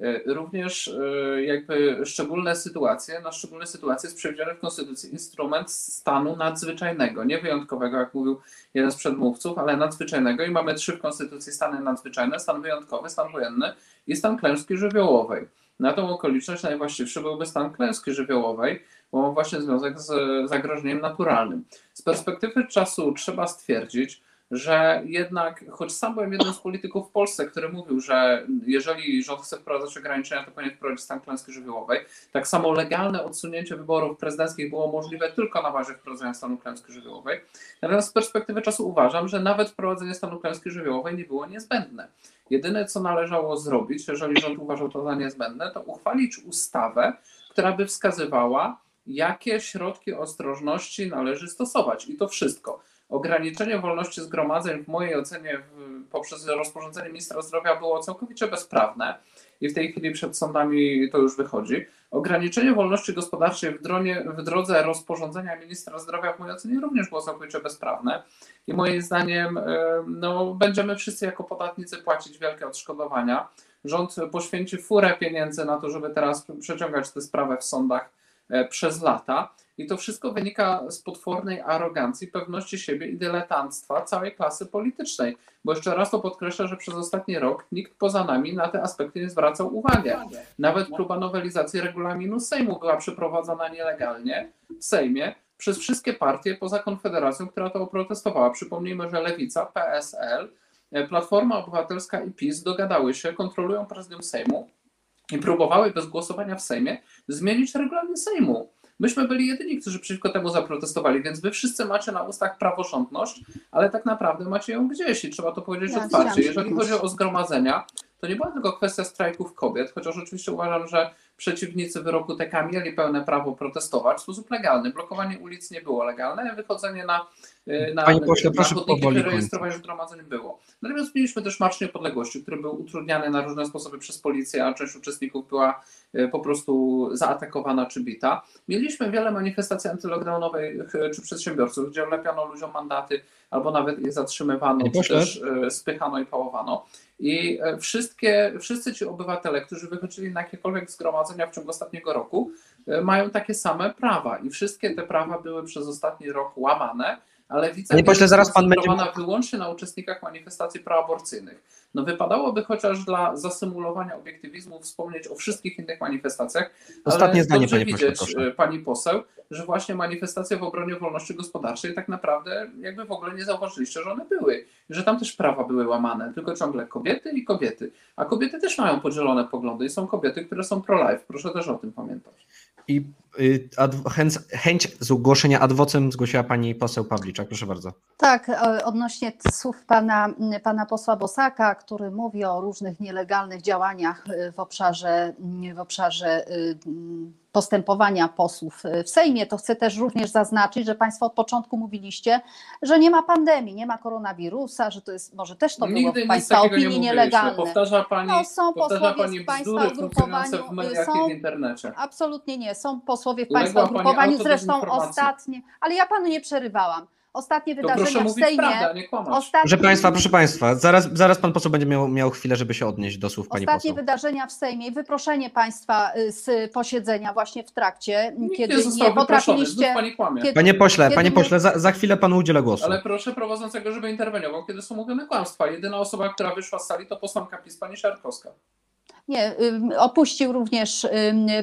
E, również e, jakby szczególne sytuacje, na szczególne sytuacje jest przewidziany w Konstytucji instrument stanu nadzwyczajnego, nie wyjątkowego, jak mówił jeden z przedmówców, ale nadzwyczajnego i mamy trzy w Konstytucji stany nadzwyczajne, stan wyjątkowy, stan wojenny i stan klęski żywiołowej. Na tą okoliczność najwłaściwszy byłby stan klęski żywiołowej, bo ma właśnie związek z zagrożeniem naturalnym. Z perspektywy czasu trzeba stwierdzić, że jednak, choć sam byłem jednym z polityków w Polsce, który mówił, że jeżeli rząd chce wprowadzać ograniczenia, to powinien wprowadzić stan klęski żywiołowej, tak samo legalne odsunięcie wyborów prezydenckich było możliwe tylko na bazie wprowadzenia stanu klęski żywiołowej. Natomiast z perspektywy czasu uważam, że nawet wprowadzenie stanu klęski żywiołowej nie było niezbędne. Jedyne, co należało zrobić, jeżeli rząd uważał to za niezbędne, to uchwalić ustawę, która by wskazywała, jakie środki ostrożności należy stosować. I to wszystko. Ograniczenie wolności zgromadzeń, w mojej ocenie, w, poprzez rozporządzenie ministra zdrowia było całkowicie bezprawne i w tej chwili przed sądami to już wychodzi. Ograniczenie wolności gospodarczej w, dronie, w drodze rozporządzenia ministra zdrowia, w mojej ocenie, również było całkowicie bezprawne. I moim zdaniem no, będziemy wszyscy jako podatnicy płacić wielkie odszkodowania. Rząd poświęci furę pieniędzy na to, żeby teraz przeciągać tę sprawę w sądach e, przez lata. I to wszystko wynika z potwornej arogancji, pewności siebie i dyletanctwa całej klasy politycznej. Bo jeszcze raz to podkreślę, że przez ostatni rok nikt poza nami na te aspekty nie zwracał uwagi. Nawet próba nowelizacji regulaminu Sejmu była przeprowadzona nielegalnie w Sejmie przez wszystkie partie poza Konfederacją, która to oprotestowała. Przypomnijmy, że Lewica, PSL, Platforma Obywatelska i PiS dogadały się, kontrolują prezydium Sejmu i próbowały bez głosowania w Sejmie zmienić regulamin Sejmu. Myśmy byli jedyni, którzy przeciwko temu zaprotestowali, więc wy wszyscy macie na ustach praworządność, ale tak naprawdę macie ją gdzieś i trzeba to powiedzieć ja, otwarcie. Jeżeli chodzi o zgromadzenia, to nie była tylko kwestia strajków kobiet, chociaż oczywiście uważam, że przeciwnicy wyroku TK mieli pełne prawo protestować w sposób legalny. Blokowanie ulic nie było legalne, wychodzenie na, na, Panie pośle, na proszę chodniki, rejestrowanie zgromadzeń było. Natomiast mieliśmy też Marsz Niepodległości, który był utrudniany na różne sposoby przez policję, a część uczestników była y, po prostu zaatakowana czy bita. Mieliśmy wiele manifestacji antylockdownowych y, czy przedsiębiorców, gdzie lepiano ludziom mandaty albo nawet je zatrzymywano, czy też spychano i pałowano. I e, wszystkie, wszyscy ci obywatele, którzy wychodzili na jakiekolwiek zgromadzenia w ciągu ostatniego roku, e, mają takie same prawa i wszystkie te prawa były przez ostatni rok łamane, ale widzę, że pośle, zaraz pan będzie wyłącznie na uczestnikach manifestacji proaborcyjnych. No wypadałoby chociaż dla zasymulowania obiektywizmu wspomnieć o wszystkich innych manifestacjach. Ostatnie ale zdanie, panie pośle, widzieć, proszę. pani poseł, że właśnie manifestacje w obronie wolności gospodarczej tak naprawdę jakby w ogóle nie zauważyliście, że one były. Że tam też prawa były łamane, tylko ciągle kobiety i kobiety. A kobiety też mają podzielone poglądy i są kobiety, które są pro-life. Proszę też o tym pamiętać. I y, chęć, chęć zgłoszenia adwocem zgłosiła pani poseł Pawliczak. Proszę bardzo. Tak, odnośnie słów pana, pana posła Bosaka, który mówi o różnych nielegalnych działaniach y, w obszarze, w obszarze y, postępowania posłów w Sejmie, to chcę też również zaznaczyć, że Państwo od początku mówiliście, że nie ma pandemii, nie ma koronawirusa, że to jest, może też to było w Państwa opinii nie nielegalne. Powtarza Pani, no, są posłowie pani z Państwa ugrupowaniu, mediach są, i w internecie. Absolutnie nie, są posłowie w Państwa ugrupowaniu, zresztą ostatnie, ale ja Panu nie przerywałam. Ostatnie wydarzenia w Sejmie. Prawdę, nie ostatnie... Proszę Państwa, proszę Państwa, zaraz, zaraz Pan poseł będzie miał, miał chwilę, żeby się odnieść do słów Pani Ostatnie poseł. wydarzenia w Sejmie i wyproszenie Państwa y, z posiedzenia właśnie w trakcie, Nikt kiedy nie, nie potrafiliście... Pani kłamie. Kiedy, panie pośle, panie my... pośle, za, za, chwilę Panu udzielę głosu. Ale proszę prowadzącego, żeby interweniował, kiedy są mówione kłamstwa. Jedyna osoba, która wyszła z sali to posłanka PiS, Pani Siarkowska. Nie, opuścił również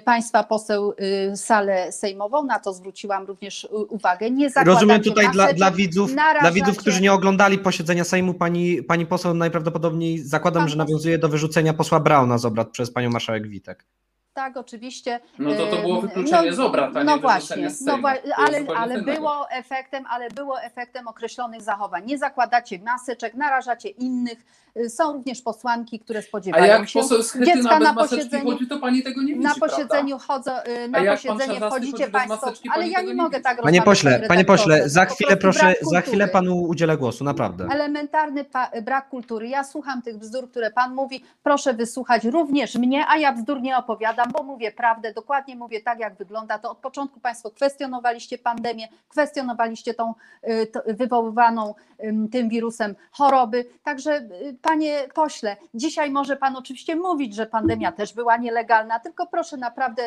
państwa poseł y, salę sejmową, na to zwróciłam również uwagę. Nie Rozumiem tutaj dla, dla, widzów, dla widzów, którzy nie oglądali posiedzenia Sejmu, pani, pani poseł najprawdopodobniej zakładam, że nawiązuje do wyrzucenia posła Brauna z obrad przez panią marszałek Witek tak, oczywiście. No to to było wykluczenie no, z obrad, a nie no właśnie, z no ale, ale było efektem, ale było efektem określonych zachowań. Nie zakładacie maseczek, narażacie innych. Y, są również posłanki, które spodziewają a jak się dziecka na posiedzeniu. Chodzi, to pani tego nie widzi, na posiedzeniu chodzą, y, na posiedzenie wchodzicie państwo, ale ja nie mogę tak Panie pośle, panie pośle, za chwilę proszę, za chwilę panu udzielę głosu, naprawdę. Elementarny brak kultury. Ja słucham tych bzdur, które pan mówi. Proszę wysłuchać również mnie, a ja bzdur nie opowiadam bo mówię prawdę, dokładnie mówię tak, jak wygląda. To od początku Państwo kwestionowaliście pandemię, kwestionowaliście tą y, wywoływaną tym wirusem choroby. Także, y, panie pośle, dzisiaj może Pan oczywiście mówić, że pandemia też była nielegalna, tylko proszę naprawdę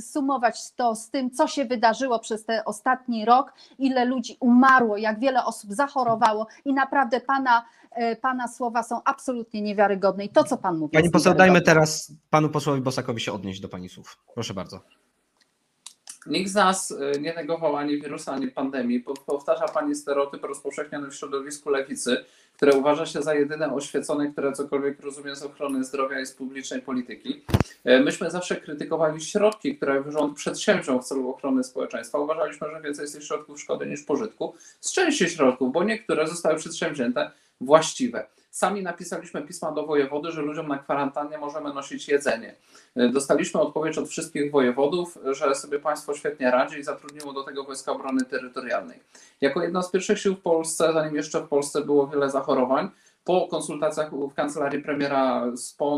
sumować to z tym, co się wydarzyło przez ten ostatni rok, ile ludzi umarło, jak wiele osób zachorowało i naprawdę Pana pana słowa są absolutnie niewiarygodne i to, co Pan mówi. Pani poseł, dajmy teraz Panu posłowi Bosakowi się odnieść do Pani słów. Proszę bardzo. Nikt z nas nie negował ani wirusa, ani pandemii. Powtarza Pani stereotyp rozpowszechniony w środowisku lewicy, które uważa się za jedyne oświecone, które cokolwiek rozumie z ochrony zdrowia i z publicznej polityki. Myśmy zawsze krytykowali środki, które rząd przedsięwziął w celu ochrony społeczeństwa. Uważaliśmy, że więcej jest tych środków szkody niż pożytku. Z części środków, bo niektóre zostały przedsięwzięte właściwe. Sami napisaliśmy pisma do wojewody, że ludziom na kwarantannie możemy nosić jedzenie. Dostaliśmy odpowiedź od wszystkich wojewodów, że sobie państwo świetnie radzi i zatrudniło do tego Wojska Obrony Terytorialnej. Jako jedna z pierwszych sił w Polsce, zanim jeszcze w Polsce było wiele zachorowań, po konsultacjach w kancelarii premiera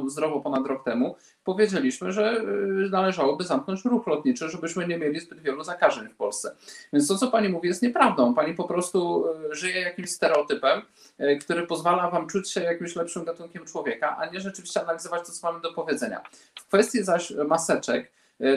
zdrowo ponad rok temu, powiedzieliśmy, że y, należałoby zamknąć ruch lotniczy, żebyśmy nie mieli zbyt wielu zakażeń w Polsce. Więc to, co pani mówi, jest nieprawdą. Pani po prostu y, żyje jakimś stereotypem, y, który pozwala wam czuć się jakimś lepszym gatunkiem człowieka, a nie rzeczywiście analizować to, co mamy do powiedzenia. W kwestii zaś maseczek,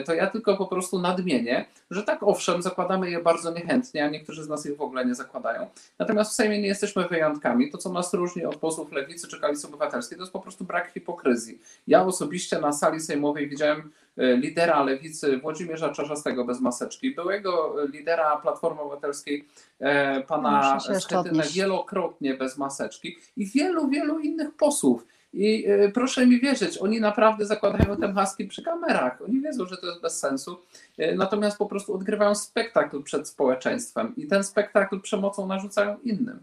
to ja tylko po prostu nadmienię, że tak owszem, zakładamy je bardzo niechętnie, a niektórzy z nas ich w ogóle nie zakładają. Natomiast w Sejmie nie jesteśmy wyjątkami. To, co nas różni od posłów Lewicy czy Koalicji Obywatelskiej, to jest po prostu brak hipokryzji. Ja osobiście na sali sejmowej widziałem e, lidera Lewicy Włodzimierza Czarzastego bez maseczki, byłego lidera Platformy Obywatelskiej e, pana Schetynę wielokrotnie bez maseczki i wielu, wielu innych posłów. I e, proszę mi wierzyć, oni naprawdę zakładają te maski przy kamerach. Oni wiedzą, że to jest bez sensu. E, natomiast po prostu odgrywają spektakl przed społeczeństwem i ten spektakl przemocą narzucają innym.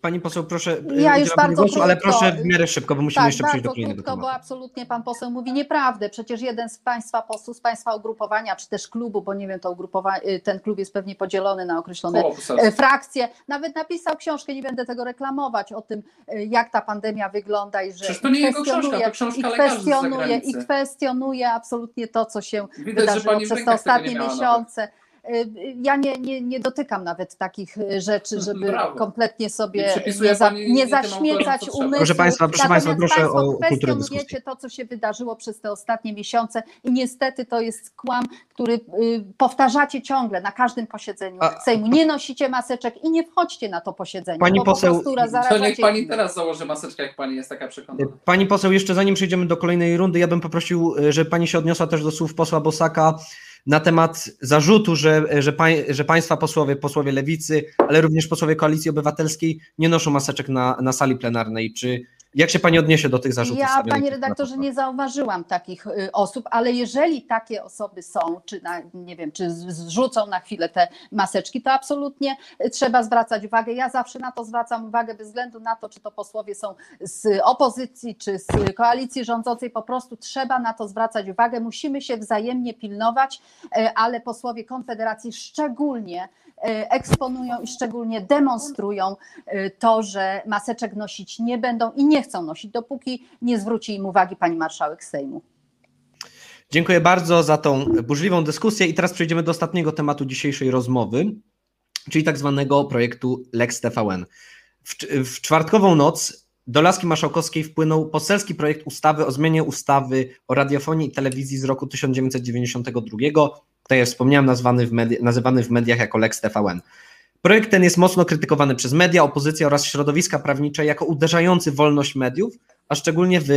Pani poseł, proszę. Ja już bardzo głosu, krótko, ale proszę w miarę szybko, bo musimy tak, jeszcze przejść do kolejnego krótko, tematu. bo absolutnie pan poseł mówi nieprawdę. Przecież jeden z państwa posłów, z państwa ugrupowania, czy też klubu, bo nie wiem, to ugrupowanie, y, ten klub jest pewnie podzielony na określone y, frakcje, nawet napisał książkę, nie będę tego reklamować, o tym, y, jak ta pandemia wygląda i że to nie kwestionuje, książka, to i kwestionuje, i kwestionuje absolutnie to, co się Widać, wydarzyło przez te ostatnie miesiące. Nawet ja nie, nie, nie dotykam nawet takich e, rzeczy, żeby Brawo. kompletnie sobie nie, za, nie zaśmiecać umysłu. Proszę Państwa, proszę Państwa, proszę Państwo o kwestionujecie to, co się wydarzyło przez te ostatnie miesiące i niestety to jest kłam, który y, powtarzacie ciągle na każdym posiedzeniu A, Sejmu. Nie nosicie maseczek i nie wchodźcie na to posiedzenie. Pani poseł, to niech Pani teraz założy maseczkę, jak Pani jest taka przekonana. Pani poseł, jeszcze zanim przejdziemy do kolejnej rundy, ja bym poprosił, e, żeby Pani się odniosła też do słów posła Bosaka, na temat zarzutu, że, że, że państwa posłowie, posłowie lewicy, ale również posłowie koalicji obywatelskiej nie noszą maseczek na, na sali plenarnej. Czy jak się pani odniesie do tych zarzutów? Ja, panie redaktorze, nie zauważyłam takich y, osób, ale jeżeli takie osoby są, czy na, nie wiem, czy zrzucą na chwilę te maseczki, to absolutnie trzeba zwracać uwagę. Ja zawsze na to zwracam uwagę, bez względu na to, czy to posłowie są z opozycji, czy z koalicji rządzącej, po prostu trzeba na to zwracać uwagę. Musimy się wzajemnie pilnować, y, ale posłowie Konfederacji szczególnie eksponują i szczególnie demonstrują to, że maseczek nosić nie będą i nie chcą nosić, dopóki nie zwróci im uwagi pani marszałek Sejmu. Dziękuję bardzo za tą burzliwą dyskusję i teraz przejdziemy do ostatniego tematu dzisiejszej rozmowy, czyli tak zwanego projektu Lex TVN. W, czwartkową noc do Laski Marszałkowskiej wpłynął poselski projekt ustawy o zmianie ustawy o radiofonii i telewizji z roku 1992, tak jak wspomniałem, nazwany w, medi- nazywany w mediach jako Lex TVN. Projekt ten jest mocno krytykowany przez media, opozycję oraz środowiska prawnicze jako uderzający wolność mediów, a szczególnie w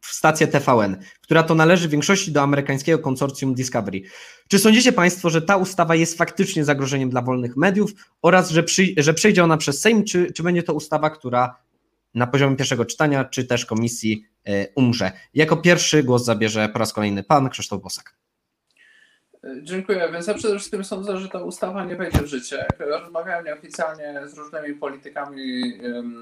stację TVN, która to należy w większości do amerykańskiego konsorcjum Discovery. Czy sądzicie Państwo, że ta ustawa jest faktycznie zagrożeniem dla wolnych mediów oraz że, przy, że przejdzie ona przez Sejm, czy, czy będzie to ustawa, która na poziomie pierwszego czytania, czy też komisji y, umrze? Jako pierwszy głos zabierze po raz kolejny pan Krzysztof Bosak. Dziękuję. Więc ja przede wszystkim sądzę, że ta ustawa nie wejdzie w życie. Rozmawiałem nieoficjalnie z różnymi politykami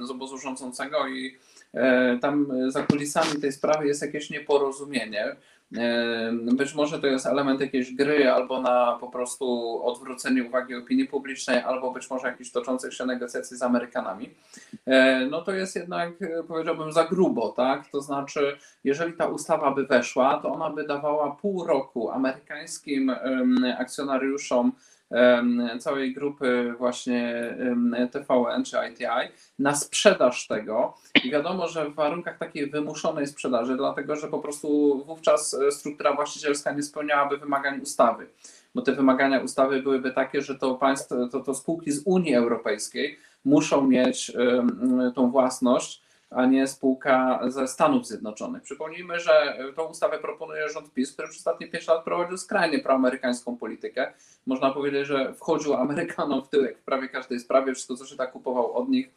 z obozu rządzącego i e, tam za kulisami tej sprawy jest jakieś nieporozumienie. Być może to jest element jakiejś gry, albo na po prostu odwrócenie uwagi opinii publicznej, albo być może jakichś toczących się negocjacji z Amerykanami. E, no to jest jednak, powiedziałbym, za grubo, tak? To znaczy, jeżeli ta ustawa by weszła, to ona by dawała pół roku amerykańskim akcjonariuszom całej grupy właśnie TVN czy ITI na sprzedaż tego. I wiadomo, że w warunkach takiej wymuszonej sprzedaży, dlatego że po prostu wówczas e, struktura właścicielska nie spełniałaby wymagań ustawy. Bo te wymagania ustawy byłyby takie, że to państwo, to, to spółki z Unii Europejskiej muszą mieć tą własność a nie spółka ze Stanów Zjednoczonych. Przypomnijmy, że tą ustawę proponuje rząd PiS, który przez ostatnie 5 lat prowadził skrajnie proamerykańską politykę. Można powiedzieć, że wchodził Amerykanom w tyłek w prawie każdej sprawie, wszystko co się tak kupował od nich,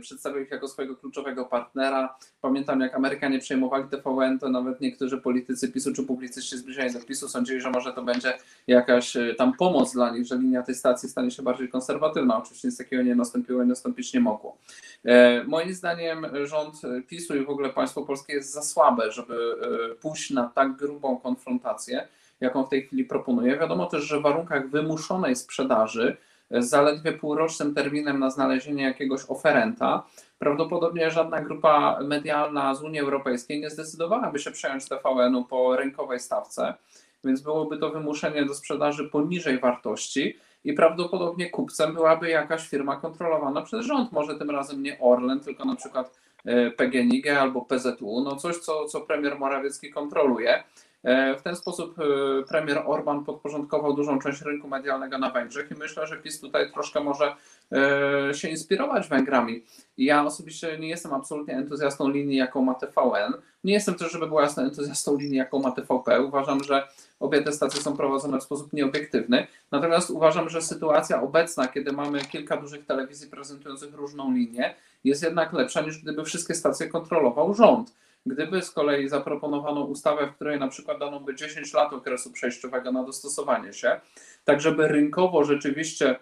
przedstawiał ich jako swojego kluczowego partnera. Pamiętam jak Amerykanie przejmowali TVN, to nawet niektórzy politycy PiSu czy publicyści zbliżeni do PiSu sądzili, że może to będzie jakaś e, tam pomoc dla nich, że linia tej stacji stanie się bardziej konserwatywna. Oczywiście nic takiego nie nastąpiło i nastąpić nie mogło. E, moim zdaniem rząd PiSu i w ogóle państwo polskie jest za słabe, żeby e, pójść na tak grubą konfrontację, jaką w tej chwili proponuje. Wiadomo też, że w warunkach wymuszonej sprzedaży z zaledwie półrocznym terminem na znalezienie jakiegoś oferenta, prawdopodobnie żadna grupa medialna z Unii Europejskiej nie zdecydowałaby się przejąć TVN-u po rynkowej stawce, więc byłoby to wymuszenie do sprzedaży poniżej wartości i prawdopodobnie kupcem byłaby jakaś firma kontrolowana przez rząd, może tym razem nie Orlen, tylko na przykład e, PGNiG albo PZU, no coś, co, co premier Morawiecki kontroluje. E, w ten sposób e, premier Orban podporządkował dużą część rynku medialnego na Węgrzech i myślę, że PiS tutaj troszkę może e, się inspirować Węgrami. Ja osobiście nie jestem absolutnie entuzjastą linii, jaką ma TVN. Nie jestem też, żeby była jasna, entuzjastą linii, jaką ma TVP. Uważam, że obie te stacje są prowadzone w sposób nieobiektywny. Natomiast uważam, że sytuacja obecna, kiedy mamy kilka dużych telewizji prezentujących różną linię, jest jednak lepsza niż gdyby wszystkie stacje kontrolował rząd. Gdyby z kolei zaproponowano ustawę, w której na przykład dano by 10 lat okresu przejściowego na dostosowanie się, tak żeby rynkowo rzeczywiście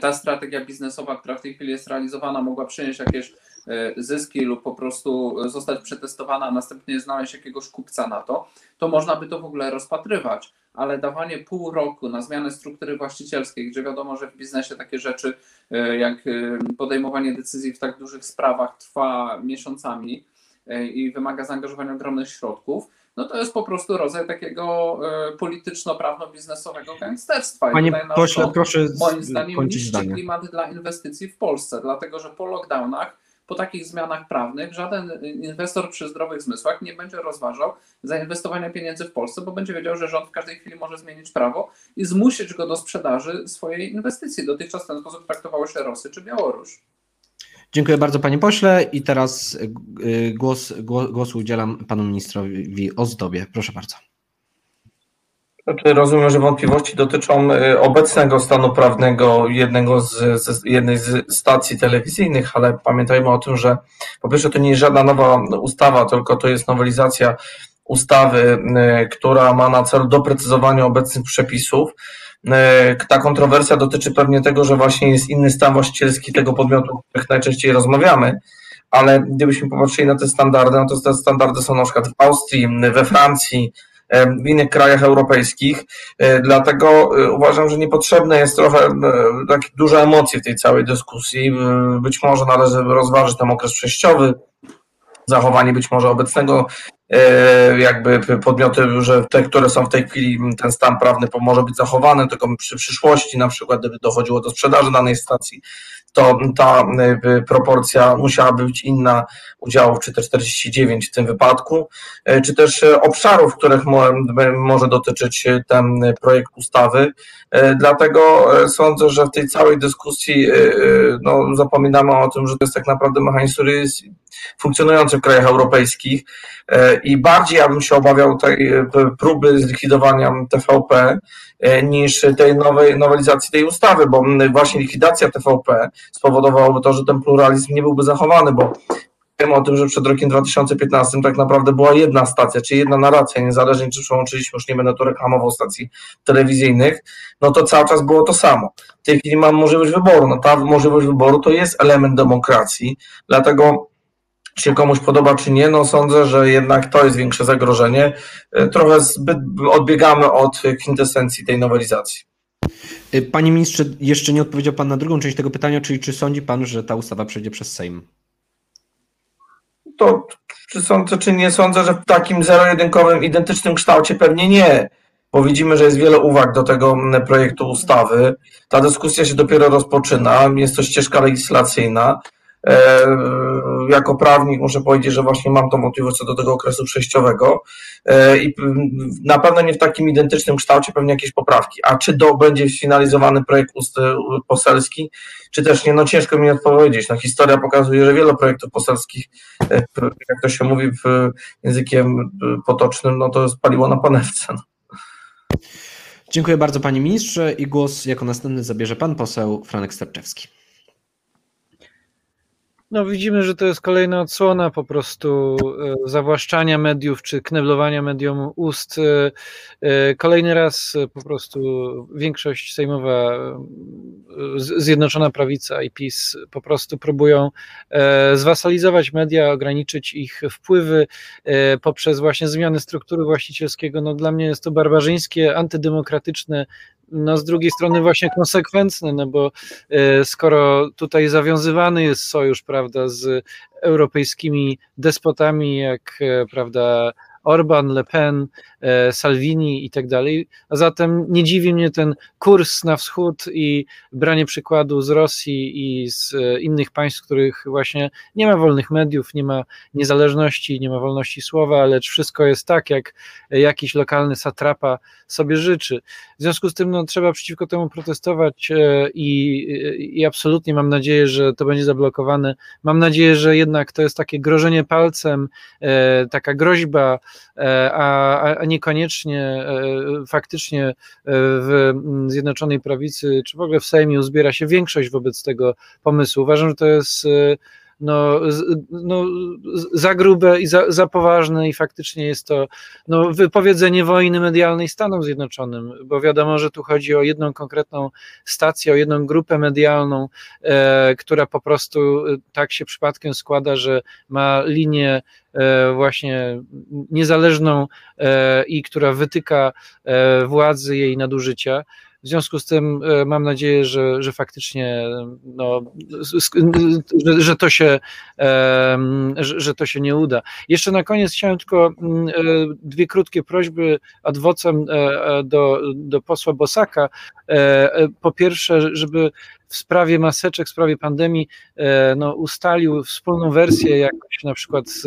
ta strategia biznesowa, która w tej chwili jest realizowana, mogła przynieść jakieś e, zyski lub po prostu zostać przetestowana, a następnie znaleźć jakiegoś kupca na to, to można by to w ogóle rozpatrywać. Ale dawanie pół roku na zmianę struktury właścicielskiej, gdzie wiadomo, że w biznesie takie rzeczy e, jak e, podejmowanie decyzji w tak dużych sprawach trwa miesiącami, E, i wymaga zaangażowania ogromnych środków, no to jest po prostu rodzaj takiego e, polityczno-prawno-biznesowego gangsterstwa. Panie pośle, proszę moim zdaniem niszczy klimat dla inwestycji w Polsce, dlatego że po lockdownach, po takich zmianach prawnych żaden inwestor przy zdrowych zmysłach nie będzie rozważał zainwestowania pieniędzy w Polsce, bo będzie wiedział, że rząd w każdej chwili może zmienić prawo i zmusić go do sprzedaży swojej inwestycji. Dotychczas w ten sposób traktowało się Rosję czy Białoruś. Dziękuję bardzo panie pośle i teraz y, głos, głosu udzielam panu ministrowi Ozdobie. Proszę bardzo. Znaczy, rozumiem, że wątpliwości dotyczą y, obecnego stanu prawnego jednego z, z, jednej z stacji telewizyjnych, ale pamiętajmy o tym, że po pierwsze to nie jest żadna nowa ustawa, tylko to jest nowelizacja ustawy, y, która ma na celu doprecyzowanie obecnych przepisów. E, ta kontrowersja dotyczy pewnie tego, że właśnie jest inny stan właścicielski tego podmiotu, o których najczęściej rozmawiamy, ale gdybyśmy popatrzyli na te standardy, no to te standardy są na przykład w Austrii, we Francji, e, w innych krajach europejskich. E, dlatego uważam, że niepotrzebne jest trochę takie duże emocje w tej całej dyskusji. Być może należy rozważyć ten okres przejściowy, zachowanie być może obecnego jakby podmioty, że te, które są w tej chwili, ten stan prawny może być zachowany, tylko przy przyszłości, na przykład gdyby dochodziło do sprzedaży danej stacji, to ta e, proporcja musiałaby być inna udziałów, czy te 49 w tym wypadku, e, czy też obszarów, których może dotyczyć ten projekt ustawy. Dlatego sądzę, że w tej całej dyskusji no, zapominamy o tym, że to jest tak naprawdę mechanizm, który jest funkcjonujący w krajach europejskich i bardziej ja bym się obawiał tej próby zlikwidowania TVP niż tej nowej nowelizacji tej ustawy, bo właśnie likwidacja TVP spowodowałaby to, że ten pluralizm nie byłby zachowany, bo wiemy o tym, że przed rokiem 2015 tak naprawdę była jedna stacja, czy jedna narracja, niezależnie czy przełączyliśmy, już nie będę tu reklamował stacji telewizyjnych, no to cały czas było to samo. W tej chwili mam możliwość wyboru. No ta możliwość wyboru to jest element demokracji, dlatego czy się komuś podoba, czy nie, no sądzę, że jednak to jest większe zagrożenie. E, trochę zbyt odbiegamy od kwintesencji tej nowelizacji. E, panie ministrze, jeszcze nie odpowiedział Pan na drugą część tego pytania, czyli czy sądzi Pan, że ta ustawa przejdzie przez Sejm? To czy sądzę, czy nie sądzę, że w takim zero-jedynkowym, identycznym kształcie pewnie nie, bo widzimy, że jest wiele uwag do tego projektu ustawy. Ta dyskusja się dopiero rozpoczyna, jest to ścieżka legislacyjna. E, jako prawnik muszę powiedzieć, że właśnie mam tą możliwość co do tego okresu przejściowego e, i na pewno nie w takim identycznym kształcie, pewnie jakieś poprawki. A czy do, będzie finalizowany projekt ust, poselski, czy też nie, no ciężko mi odpowiedzieć. No, historia pokazuje, że wiele projektów poselskich, jak to się mówi w językiem potocznym, no to spaliło na panewce. No. Dziękuję bardzo panie ministrze i głos jako następny zabierze pan poseł Franek Sterczewski. No widzimy, że to jest kolejna odsłona po prostu e, zawłaszczania mediów czy kneblowania medium ust. E, e, kolejny raz po prostu większość sejmowa, Zjednoczona Prawica i PiS po prostu próbują zwasalizować media, ograniczyć ich wpływy poprzez właśnie zmiany struktury właścicielskiego. No dla mnie jest to barbarzyńskie, antydemokratyczne, no z drugiej strony właśnie konsekwentny, no bo e, skoro tutaj zawiązywany jest sojusz, prawda, z europejskimi despotami, jak, e, prawda, Orban, Le Pen, e, Salvini i tak dalej. A zatem nie dziwi mnie ten kurs na wschód i branie przykładu z Rosji i z e, innych państw, w których właśnie nie ma wolnych mediów, nie ma niezależności, nie ma wolności słowa, lecz wszystko jest tak, jak jakiś lokalny satrapa sobie życzy. W związku z tym no, trzeba przeciwko temu protestować e, i, i absolutnie mam nadzieję, że to będzie zablokowane. Mam nadzieję, że jednak to jest takie grożenie palcem, taka groźba, a, a niekoniecznie e, faktycznie e, w Zjednoczonej Prawicy, czy w ogóle w Sejmie uzbiera się większość wobec tego pomysłu. Uważam, że to jest no, no, za grube i za, za poważne i faktycznie jest to no, wypowiedzenie wojny medialnej Stanom Zjednoczonym, bo wiadomo, że tu chodzi o jedną konkretną stację, o jedną grupę medialną, e, która po prostu tak się przypadkiem składa, że ma linię E, właśnie niezależną e, i która wytyka e, władzy jej nadużycia. W związku z tym mam nadzieję, że, że faktycznie no, że, że, to się, że, to się nie uda. Jeszcze na koniec chciałem tylko mm, dwie krótkie prośby ad vocem do, do posła Bosaka. Po pierwsze, żeby w sprawie maseczek, w sprawie pandemii e, no, ustalił wspólną wersję jakoś na przykład z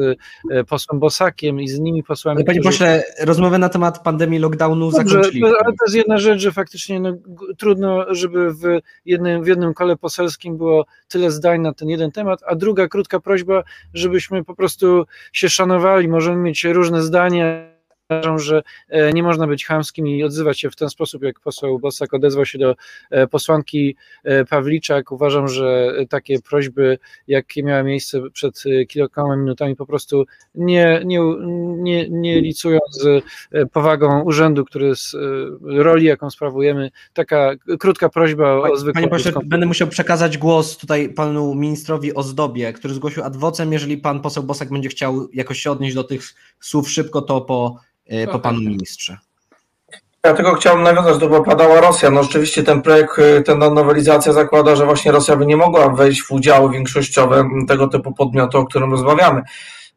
e, posłem Bosakiem i z innymi posłami. Panie którzy... pośle, rozmowę na temat pandemii, lockdownu Dobrze, zakończyliśmy. Ale to jest jedna rzecz, że faktycznie no, trudno, żeby w jednym, w jednym kole poselskim było tyle zdań na ten jeden temat, a druga krótka prośba, żebyśmy po prostu się szanowali, możemy mieć różne zdania, uważam, że e, nie można być chamskim i odzywać się w ten sposób, jak poseł Bosak odezwał się do e, posłanki e, Pawliczak. Uważam, że takie prośby, jakie miały miejsce przed kilkoma minutami, po prostu nie, nie, nie, nie licują z powagą urzędu, który jest roli, jaką sprawujemy. Taka krótka prośba o zwykłą Panie pośle, będę musiał przekazać głos tutaj panu ministrowi Ozdobie, który zgłosił adwocem. Jeżeli pan poseł Bosak będzie chciał jakoś się odnieść do tych słów szybko, to po po panu ministrze. Ja tylko chciałbym nawiązać do, bo padała Rosja. No rzeczywiście ten projekt, e, ta nowelizacja zakłada, że właśnie Rosja by nie mogła wejść w udziały większościowe tego typu podmiotu, o którym rozmawiamy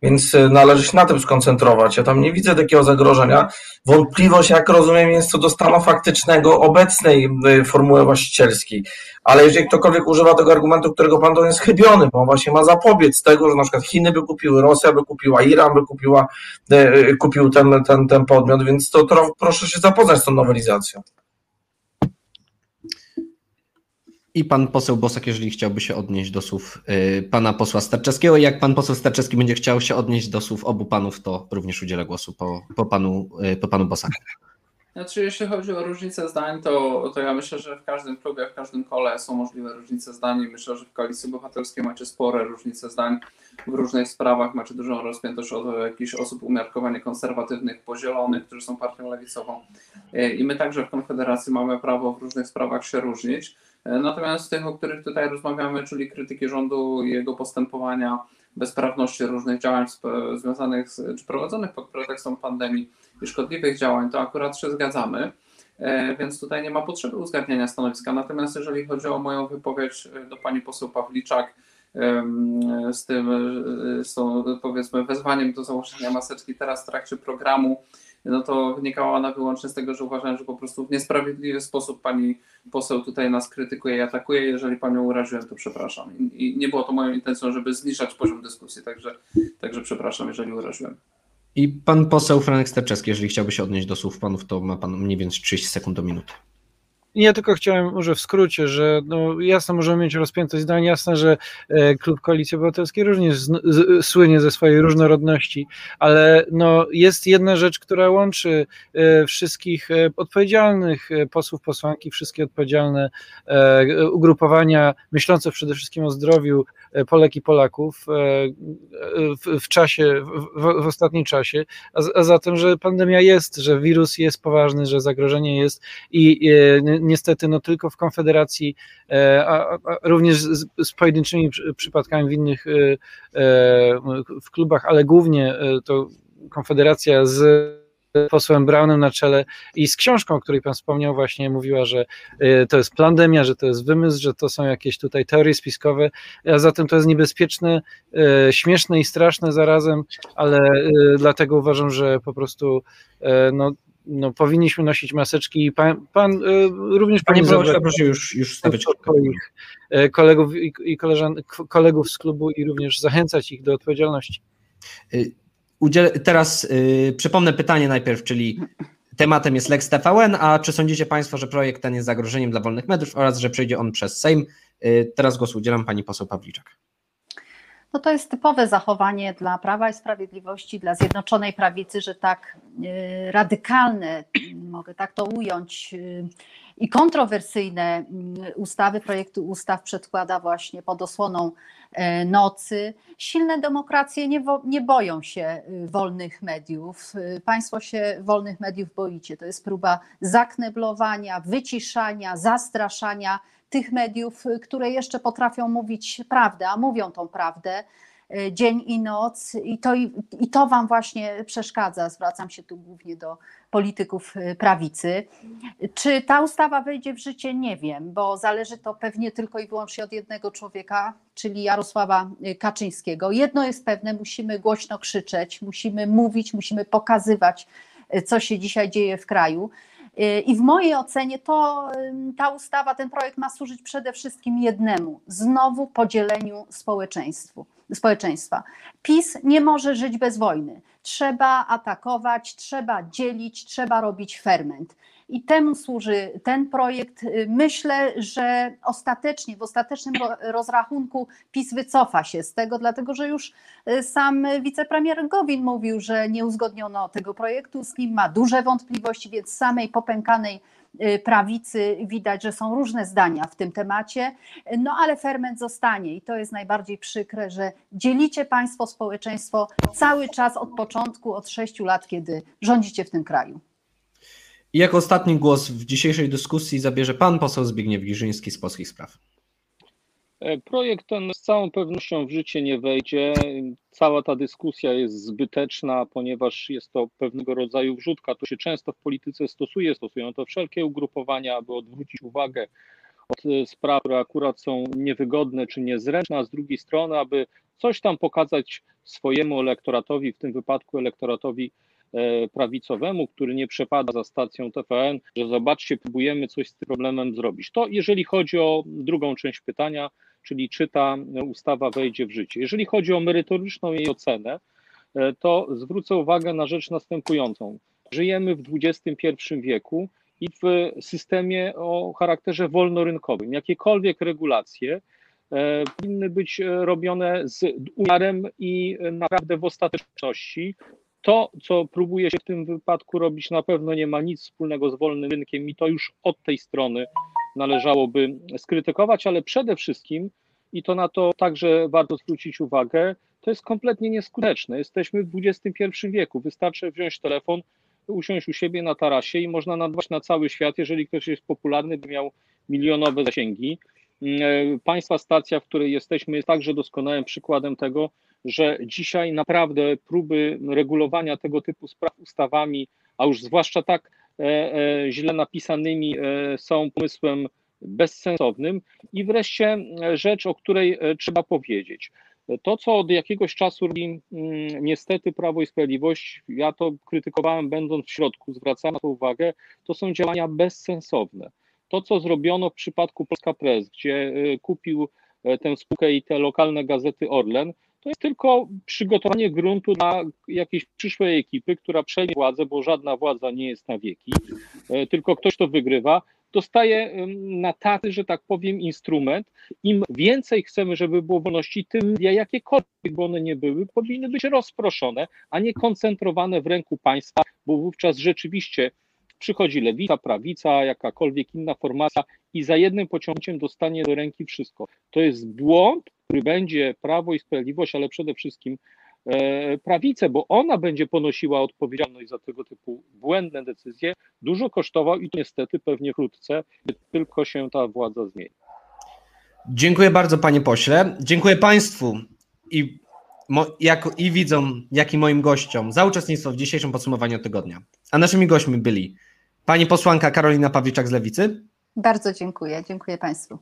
więc y, należy się na tym skoncentrować. Ja tam nie widzę takiego zagrożenia. Wątpliwość, jak rozumiem, jest co do stanu faktycznego obecnej y, formuły właścicielskiej. Ale jeżeli ktokolwiek używa tego argumentu, którego pan to jest chybiony, bo on właśnie ma zapobiec tego, że na przykład Chiny by kupiły, Rosja by kupiła, Iran by kupiła, y, kupił ten, ten, ten podmiot, więc to, to proszę się zapoznać z tą nowelizacją. I pan poseł Bosak, jeżeli chciałby się odnieść do słów y, pana posła Starczewskiego, jak pan poseł Starczewski będzie chciał się odnieść do słów obu panów, to również udzielę głosu po, po, panu, y, po panu Bosaku. Znaczy, jeśli chodzi o różnice zdań, to, to ja myślę, że w każdym klubie, w każdym kole są możliwe różnice zdań myślę, że w Koalicji Obywatelskiej macie spore różnice zdań w różnych sprawach, macie dużą rozpiętość od jakichś osób umiarkowanie konserwatywnych po zielonych, którzy są partią lewicową y, i my także w Konfederacji mamy prawo w różnych sprawach się różnić. E, natomiast tych, o których tutaj rozmawiamy, czyli krytyki rządu i jego postępowania, bezprawności różnych działań związanych z, czy prowadzonych pod pretekstem pandemii i szkodliwych działań, to akurat się zgadzamy. E, więc tutaj nie ma potrzeby uzgadniania stanowiska. Natomiast jeżeli chodzi o moją wypowiedź e, do pani poseł Pawliczak z tym, z tą powiedzmy wezwaniem do założenia maseczki teraz w trakcie programu, no to wynikało ona wyłącznie z tego, że uważałem, że po prostu w niesprawiedliwy sposób pani poseł tutaj nas krytykuje i atakuje. Jeżeli panią uraziłem, to przepraszam. I nie było to moją intencją, żeby zniszczać poziom dyskusji, także, także przepraszam, jeżeli uraziłem. I pan poseł Franek Sterczewski, jeżeli chciałby się odnieść do słów panów, to ma pan mniej więcej 30 sekund do minuty. Ja tylko chciałem może w skrócie, że no jasne możemy mieć rozpiętość zdań, jasne, że e, klub Koalicji Obywatelskiej również z, z, słynie ze swojej różnorodności, ale no jest jedna rzecz, która łączy e, wszystkich e, odpowiedzialnych posłów, posłanki, wszystkie odpowiedzialne ugrupowania myślące przede wszystkim o zdrowiu Polek i Polaków w, w czasie, w, w, ostatnim czasie, a, a zatem, że pandemia jest, że wirus jest poważny, że zagrożenie jest i niestety no tylko w Konfederacji, e, a, również z, z, pojedynczymi przypadkami w innych e, e, w klubach, ale głównie to Konfederacja z posłem Brownem na czele i z książką, o której pan wspomniał, właśnie mówiła, że to jest pandemia, że to jest wymysł, że to są jakieś tutaj teorie spiskowe, a zatem to jest niebezpieczne, śmieszne i straszne zarazem, ale dlatego uważam, że po prostu no, no, powinniśmy nosić maseczki i pan, pan e, również Panie proszę, proszę już, już stawiać swoich e, kolegów i, i koleżan, kolegów z klubu i również zachęcać ich do odpowiedzialności. Y, udziel, teraz y, przypomnę pytanie najpierw, czyli tematem jest Lex TVN, a czy sądzicie Państwo, że projekt ten jest zagrożeniem dla wolnych mediów oraz że przejdzie on przez Sejm? Y, teraz głos udzielam Pani poseł Pawliczak. No to jest typowe zachowanie dla Prawa i Sprawiedliwości, dla Zjednoczonej Prawicy, że tak y, radykalne, mogę tak to ująć, y, i kontrowersyjne y, ustawy, projekty ustaw przedkłada właśnie pod osłoną nocy. Silne demokracje nie, nie boją się wolnych mediów. Państwo się wolnych mediów boicie. To jest próba zakneblowania, wyciszania, zastraszania tych mediów, y, które jeszcze potrafią mówić prawdę, a mówią tą prawdę y, dzień i noc i to, i to Wam właśnie przeszkadza. Zwracam się tu głównie do polityków y, prawicy. Czy ta ustawa wejdzie w życie? Nie wiem, bo zależy to pewnie tylko i wyłącznie od jednego człowieka, czyli Jarosława Kaczyńskiego. Jedno jest pewne, musimy głośno krzyczeć, musimy mówić, musimy pokazywać, co się dzisiaj dzieje w kraju. I w mojej ocenie to ta ustawa, ten projekt ma służyć przede wszystkim jednemu znowu podzieleniu społeczeństwu, społeczeństwa. PiS nie może żyć bez wojny. Trzeba atakować, trzeba dzielić, trzeba robić ferment. I temu służy ten projekt. Myślę, że ostatecznie, w ostatecznym rozrachunku PiS wycofa się z tego, dlatego że już y, sam wicepremier Gowin mówił, że nie uzgodniono tego projektu z nim, ma duże wątpliwości, więc samej popękanej y, prawicy widać, że są różne zdania w tym temacie, no ale ferment zostanie i to jest najbardziej przykre, że dzielicie państwo, społeczeństwo cały czas od początku, od sześciu lat, kiedy rządzicie w tym kraju. I jako ostatni głos w dzisiejszej dyskusji zabierze pan poseł Zbigniew Giżyński z Polskich Spraw. E, projekt ten z całą pewnością w życie nie wejdzie. Cała ta dyskusja jest zbyteczna, ponieważ jest to pewnego rodzaju wrzutka. To się często w polityce stosuje, stosują to wszelkie ugrupowania, aby odwrócić uwagę od e, spraw, które akurat są niewygodne czy niezręczne, a z drugiej strony, aby coś tam pokazać swojemu elektoratowi, w tym wypadku elektoratowi prawicowemu, który nie przepada za stacją TVN, że zobaczcie, próbujemy coś z tym problemem zrobić. To jeżeli chodzi o drugą część pytania, czyli czy ta ustawa wejdzie w życie. Jeżeli chodzi o merytoryczną jej ocenę, e, to zwrócę uwagę na rzecz następującą. Żyjemy w XXI wieku i w systemie o charakterze wolnorynkowym. Jakiekolwiek regulacje e, powinny być robione z umiarem i naprawdę w ostateczności to, co próbuje się w tym wypadku robić, na pewno nie ma nic wspólnego z wolnym rynkiem i to już od tej strony należałoby skrytykować, ale przede wszystkim, i to na to także warto zwrócić uwagę, to jest kompletnie nieskuteczne. Jesteśmy w XXI wieku. Wystarczy wziąć telefon, usiąść u siebie na tarasie i można nadwać na cały świat, jeżeli ktoś jest popularny, by miał milionowe zasięgi. Mm, państwa stacja, w której jesteśmy, jest także doskonałym przykładem tego, że dzisiaj naprawdę próby regulowania tego typu spraw ustawami, a już zwłaszcza tak e, e, źle napisanymi, e, są pomysłem bezsensownym. I wreszcie rzecz, o której trzeba powiedzieć. To, co od jakiegoś czasu robi mm, niestety Prawo i Sprawiedliwość, ja to krytykowałem będąc w środku, zwracam na to uwagę, to są działania bezsensowne. To, co zrobiono w przypadku Polska Press, gdzie y, kupił y, tę spółkę i te lokalne gazety Orlen, to jest tylko przygotowanie gruntu dla jakiejś przyszłej ekipy, która przejmie władzę, bo żadna władza nie jest na wieki, y, tylko ktoś to wygrywa, dostaje na tacy, że tak powiem, instrument. Im więcej chcemy, żeby było wolności, tym jakiekolwiek by one nie były, powinny być rozproszone, a nie koncentrowane w ręku państwa, bo wówczas rzeczywiście przychodzi lewica, prawica, jakakolwiek inna formacja i za jednym pociągnięciem dostanie do ręki wszystko. To jest błąd, który będzie Prawo i Sprawiedliwość, ale przede wszystkim e, prawicę, bo ona będzie ponosiła odpowiedzialność za tego typu błędne decyzje, dużo kosztował i to niestety pewnie wkrótce tylko się ta władza zmieni. Dziękuję bardzo, panie pośle. Dziękuję państwu i, mo, jako, i widzom, jak i moim gościom za uczestnictwo w dzisiejszym podsumowaniu tygodnia. A naszymi gośćmi byli pani posłanka Karolina Pawliczak z Lewicy, Bardzo dziękuję. Dziękuję Państwu.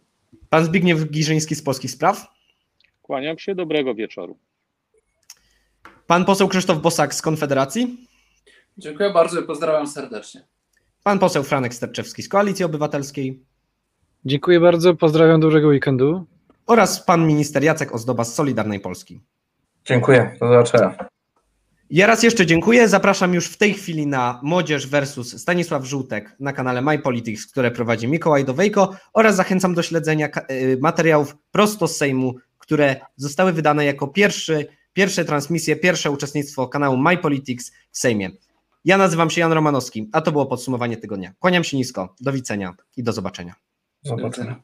pan Zbigniew Giżyński z Polskich Spraw, Kłaniam się, dobrego wieczoru. pan poseł Krzysztof Bosak z Konfederacji, Dziękuję bardzo i pozdrawiam serdecznie. pan poseł Franek Sterczewski z Koalicji Obywatelskiej Dziękuję bardzo, pozdrawiam dobrego weekendu. oraz pan minister Jacek Ozdoba z Solidarnej Polski. Dziękuję, do zobaczenia. Ja raz jeszcze dziękuję. Zapraszam już w tej chwili na Młodzież versus Stanisław Żółtek na kanale My Politics, które prowadzi Mikołaj Dowejko oraz zachęcam do śledzenia y, materiałów prosto z Sejmu, które zostały wydane jako pierwszy, pierwsze transmisje, pierwsze uczestnictwo kanału My Politics w Sejmie. Ja nazywam się Jan Romanowski, a to było podsumowanie tygodnia. Kłaniam się nisko, do widzenia i do zobaczenia. Do zobaczenia.